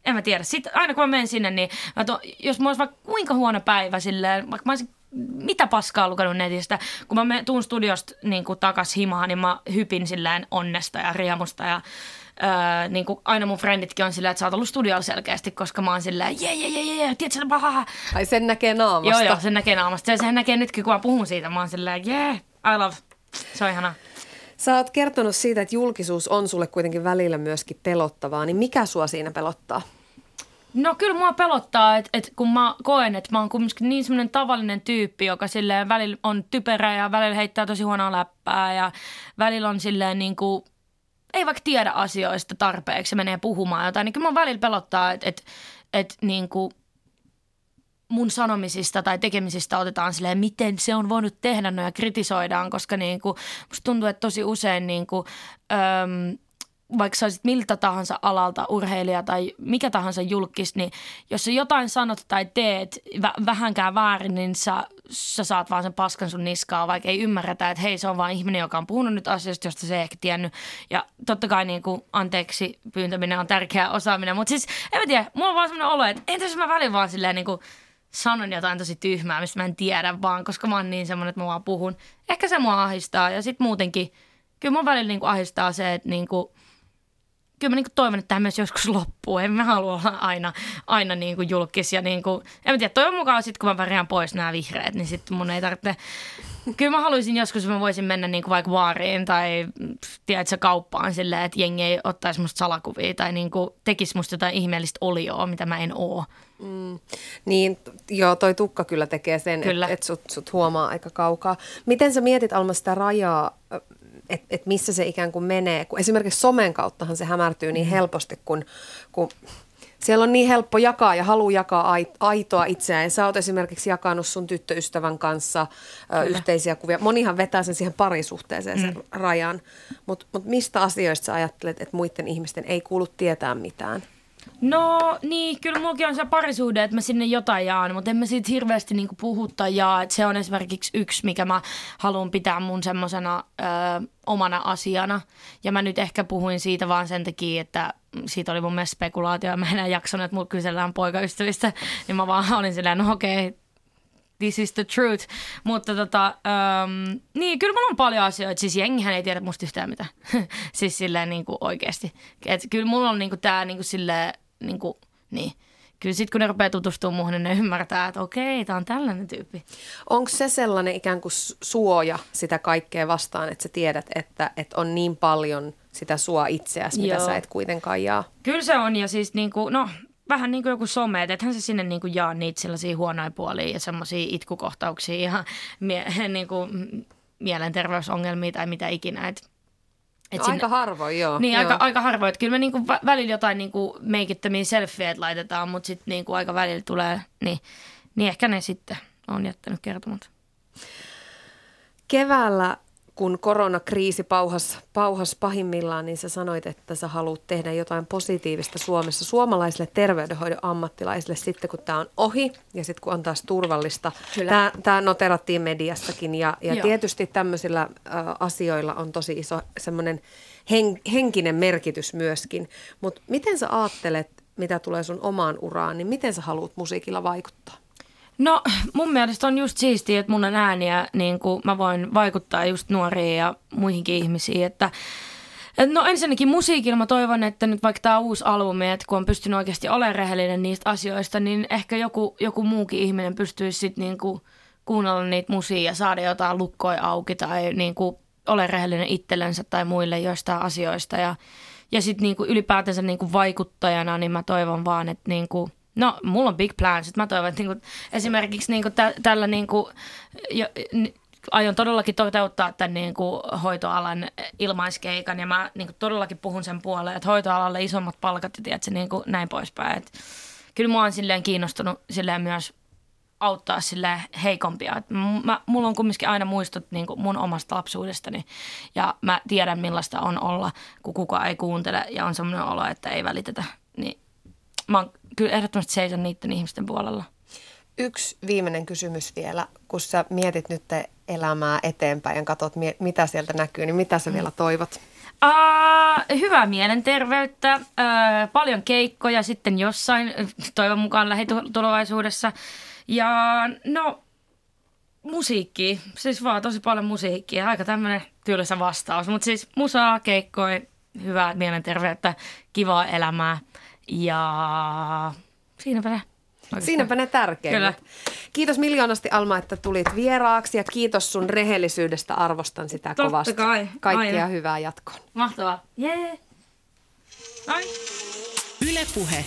en mä tiedä. Sitten aina kun mä menen sinne, niin mä to, jos mulla olisi vaikka kuinka huono päivä silleen, vaikka mä olisin mitä paskaa lukenut netistä. Kun mä tuun studiosta niin kuin takas himaan, niin mä hypin silleen onnesta ja riemusta ja Öö, niin kuin aina mun frenditkin on silleen, että sä oot ollut studiolla selkeästi, koska mä oon silleen, jee, jee, jee, jee, tiedätkö, paha.
Ai sen näkee naamasta.
Joo, joo, sen näkee naamasta. Ja sen näkee nytkin, kun mä puhun siitä. Mä oon silleen, jee, I love. Se on ihanaa.
Sä oot kertonut siitä, että julkisuus on sulle kuitenkin välillä myöskin pelottavaa, niin mikä sua siinä pelottaa?
No kyllä mua pelottaa, että, että kun mä koen, että mä oon kumminkin niin semmoinen tavallinen tyyppi, joka silleen välillä on typerä ja välillä heittää tosi huonoa läppää ja välillä on silleen niin kuin, ei vaikka tiedä asioista tarpeeksi ja menee puhumaan jotain, niin kyllä mua välillä pelottaa, että, että, että niin kuin mun sanomisista tai tekemisistä otetaan silleen, miten se on voinut tehdä no ja kritisoidaan, koska niin kuin, musta tuntuu, että tosi usein niin kuin, öm, vaikka sä olisit miltä tahansa alalta urheilija tai mikä tahansa julkis, niin jos sä jotain sanot tai teet vä- vähänkään väärin, niin sä, sä saat vaan sen paskan sun niskaa, vaikka ei ymmärretä, että hei se on vaan ihminen, joka on puhunut nyt asioista, josta se ei ehkä tiennyt. Ja totta kai niin kuin, anteeksi pyyntäminen on tärkeä osaaminen, mutta siis en mä tiedä, mulla on vaan sellainen olo, että entäs mä välin vaan silleen niin kuin, sanon jotain tosi tyhmää, mistä mä en tiedä vaan, koska mä oon niin semmoinen, että mä vaan puhun. Ehkä se mua ahistaa ja sitten muutenkin, kyllä mun välillä niin kuin ahistaa se, että niin kuin, kyllä mä niin kuin toivon, että tämä myös joskus loppuu. En mä halua olla aina, aina niin kuin julkis. Ja niin kuin, en mä tiedä, toivon mukaan sitten kun mä värjään pois nämä vihreät, niin sitten mun ei tarvitse... Kyllä mä haluaisin joskus, että mä voisin mennä niin kuin vaikka vaariin tai tiedätkö, kauppaan silleen, että jengi ei ottaisi musta salakuvia tai niin kuin tekisi musta jotain ihmeellistä olioa, mitä mä en oo.
Mm, niin, joo, toi tukka kyllä tekee sen, että et sut, sut huomaa aika kaukaa. Miten sä mietit, Alma, sitä rajaa että et missä se ikään kuin menee. Kun esimerkiksi somen kauttahan se hämärtyy niin mm. helposti, kun, kun siellä on niin helppo jakaa ja halu jakaa aitoa itseään. Sä oot esimerkiksi jakanut sun tyttöystävän kanssa ö, yhteisiä kuvia. Monihan vetää sen siihen parisuhteeseen sen mm. rajan. Mutta mut mistä asioista sä ajattelet, että muiden ihmisten ei kuulu tietää mitään?
No niin, kyllä mullakin on se parisuhde, että mä sinne jotain jaan, mutta en mä siitä hirveästi niinku puhutta jaa. Että se on esimerkiksi yksi, mikä mä haluan pitää mun semmosena ö, omana asiana. Ja mä nyt ehkä puhuin siitä vaan sen takia, että siitä oli mun mielestä spekulaatio ja mä enää jaksanut, että mulla kysellään poikaystävistä. Niin mä vaan olin silleen, no okei, this is the truth. Mutta tota, um, niin, kyllä mulla on paljon asioita. Siis jengihän ei tiedä musta yhtään mitä. siis silleen niin kuin oikeasti. Et kyllä mulla on niin kuin tää niin kuin silleen, niin kuin, niin. Kyllä sitten kun ne rupeaa tutustumaan muuhun, niin ne ymmärtää, että okei, tämä on tällainen tyyppi.
Onko se sellainen ikään kuin suoja sitä kaikkea vastaan, että sä tiedät, että, että on niin paljon sitä sua itseäsi, mitä
Joo.
sä et kuitenkaan jaa?
Kyllä se on ja siis niin kuin, no vähän niin kuin joku some, että ethän se sinne niin kuin jaa niitä sellaisia huonoja puolia ja semmoisia itkukohtauksia ja mie- niin kuin, mielenterveysongelmia tai mitä ikinä. Et, et
No, aika harvoin, joo.
Niin,
joo.
aika, aika harvoin. Että kyllä me niinku vä- välillä jotain niinku meikittömiä selfieitä laitetaan, mutta sitten niinku aika välillä tulee, niin, niin ehkä ne sitten on jättänyt kertomatta.
Keväällä, kun koronakriisi pauhas, pauhas pahimmillaan, niin sä sanoit, että sä haluat tehdä jotain positiivista Suomessa suomalaisille terveydenhoidon ammattilaisille sitten, kun tämä on ohi ja sitten kun on taas turvallista. Tämä noterattiin mediassakin ja, ja
Joo.
tietysti tämmöisillä ä, asioilla on tosi iso semmoinen hen, henkinen merkitys myöskin. Mutta miten sä ajattelet, mitä tulee sun omaan uraan, niin miten sä haluat musiikilla vaikuttaa?
No mun mielestä on just siistiä, että mun on ääniä, niin kuin mä voin vaikuttaa just nuoriin ja muihinkin ihmisiin, että et No ensinnäkin musiikilla mä toivon, että nyt vaikka tämä uusi albumi, että kun on pystynyt oikeasti olemaan rehellinen niistä asioista, niin ehkä joku, joku muukin ihminen pystyisi sitten niinku kuunnella niitä musiikkia ja saada jotain lukkoja auki tai niinku ole rehellinen itsellensä tai muille joistain asioista. Ja, ja sitten niinku ylipäätänsä niinku vaikuttajana, niin mä toivon vaan, että niinku, no mulla on big plans. Mä toivon, että niinku, esimerkiksi niinku tä, tällä niinku, jo, aion todellakin toteuttaa tämän niin kuin hoitoalan ilmaiskeikan ja mä niin todellakin puhun sen puoleen, että hoitoalalle isommat palkat ja tiedätkö, niin kuin näin poispäin. Et kyllä mä oon silleen kiinnostunut silleen myös auttaa sille heikompia. Et mä, mulla on kumminkin aina muistot niin kuin mun omasta lapsuudestani ja mä tiedän millaista on olla, kun kukaan ei kuuntele ja on semmoinen olo, että ei välitetä. Mä oon kyllä ehdottomasti seison niiden ihmisten puolella.
Yksi viimeinen kysymys vielä, kun sä mietit nyt elämää eteenpäin ja katsot, mitä sieltä näkyy, niin mitä sä vielä toivot?
Uh, hyvää mielenterveyttä, uh, paljon keikkoja sitten jossain, toivon mukaan lähitulevaisuudessa. Ja no, musiikki, siis vaan tosi paljon musiikkia, aika tämmöinen tylsä vastaus. Mutta siis musaa, keikkoja, hyvää mielenterveyttä, kivaa elämää ja siinäpä se. Oikeastaan.
Siinäpä ne tärkeimmät.
Kyllä.
Kiitos miljoonasti Alma, että tulit vieraaksi ja kiitos sun rehellisyydestä. Arvostan sitä
Totta
kovasti.
kai,
Kaikkea
aina.
hyvää jatkoon.
Mahtavaa. Jee. Ai.
Yle Puhe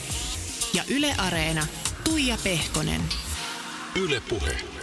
ja Yle Areena. Tuija Pehkonen.
Yle Puhe.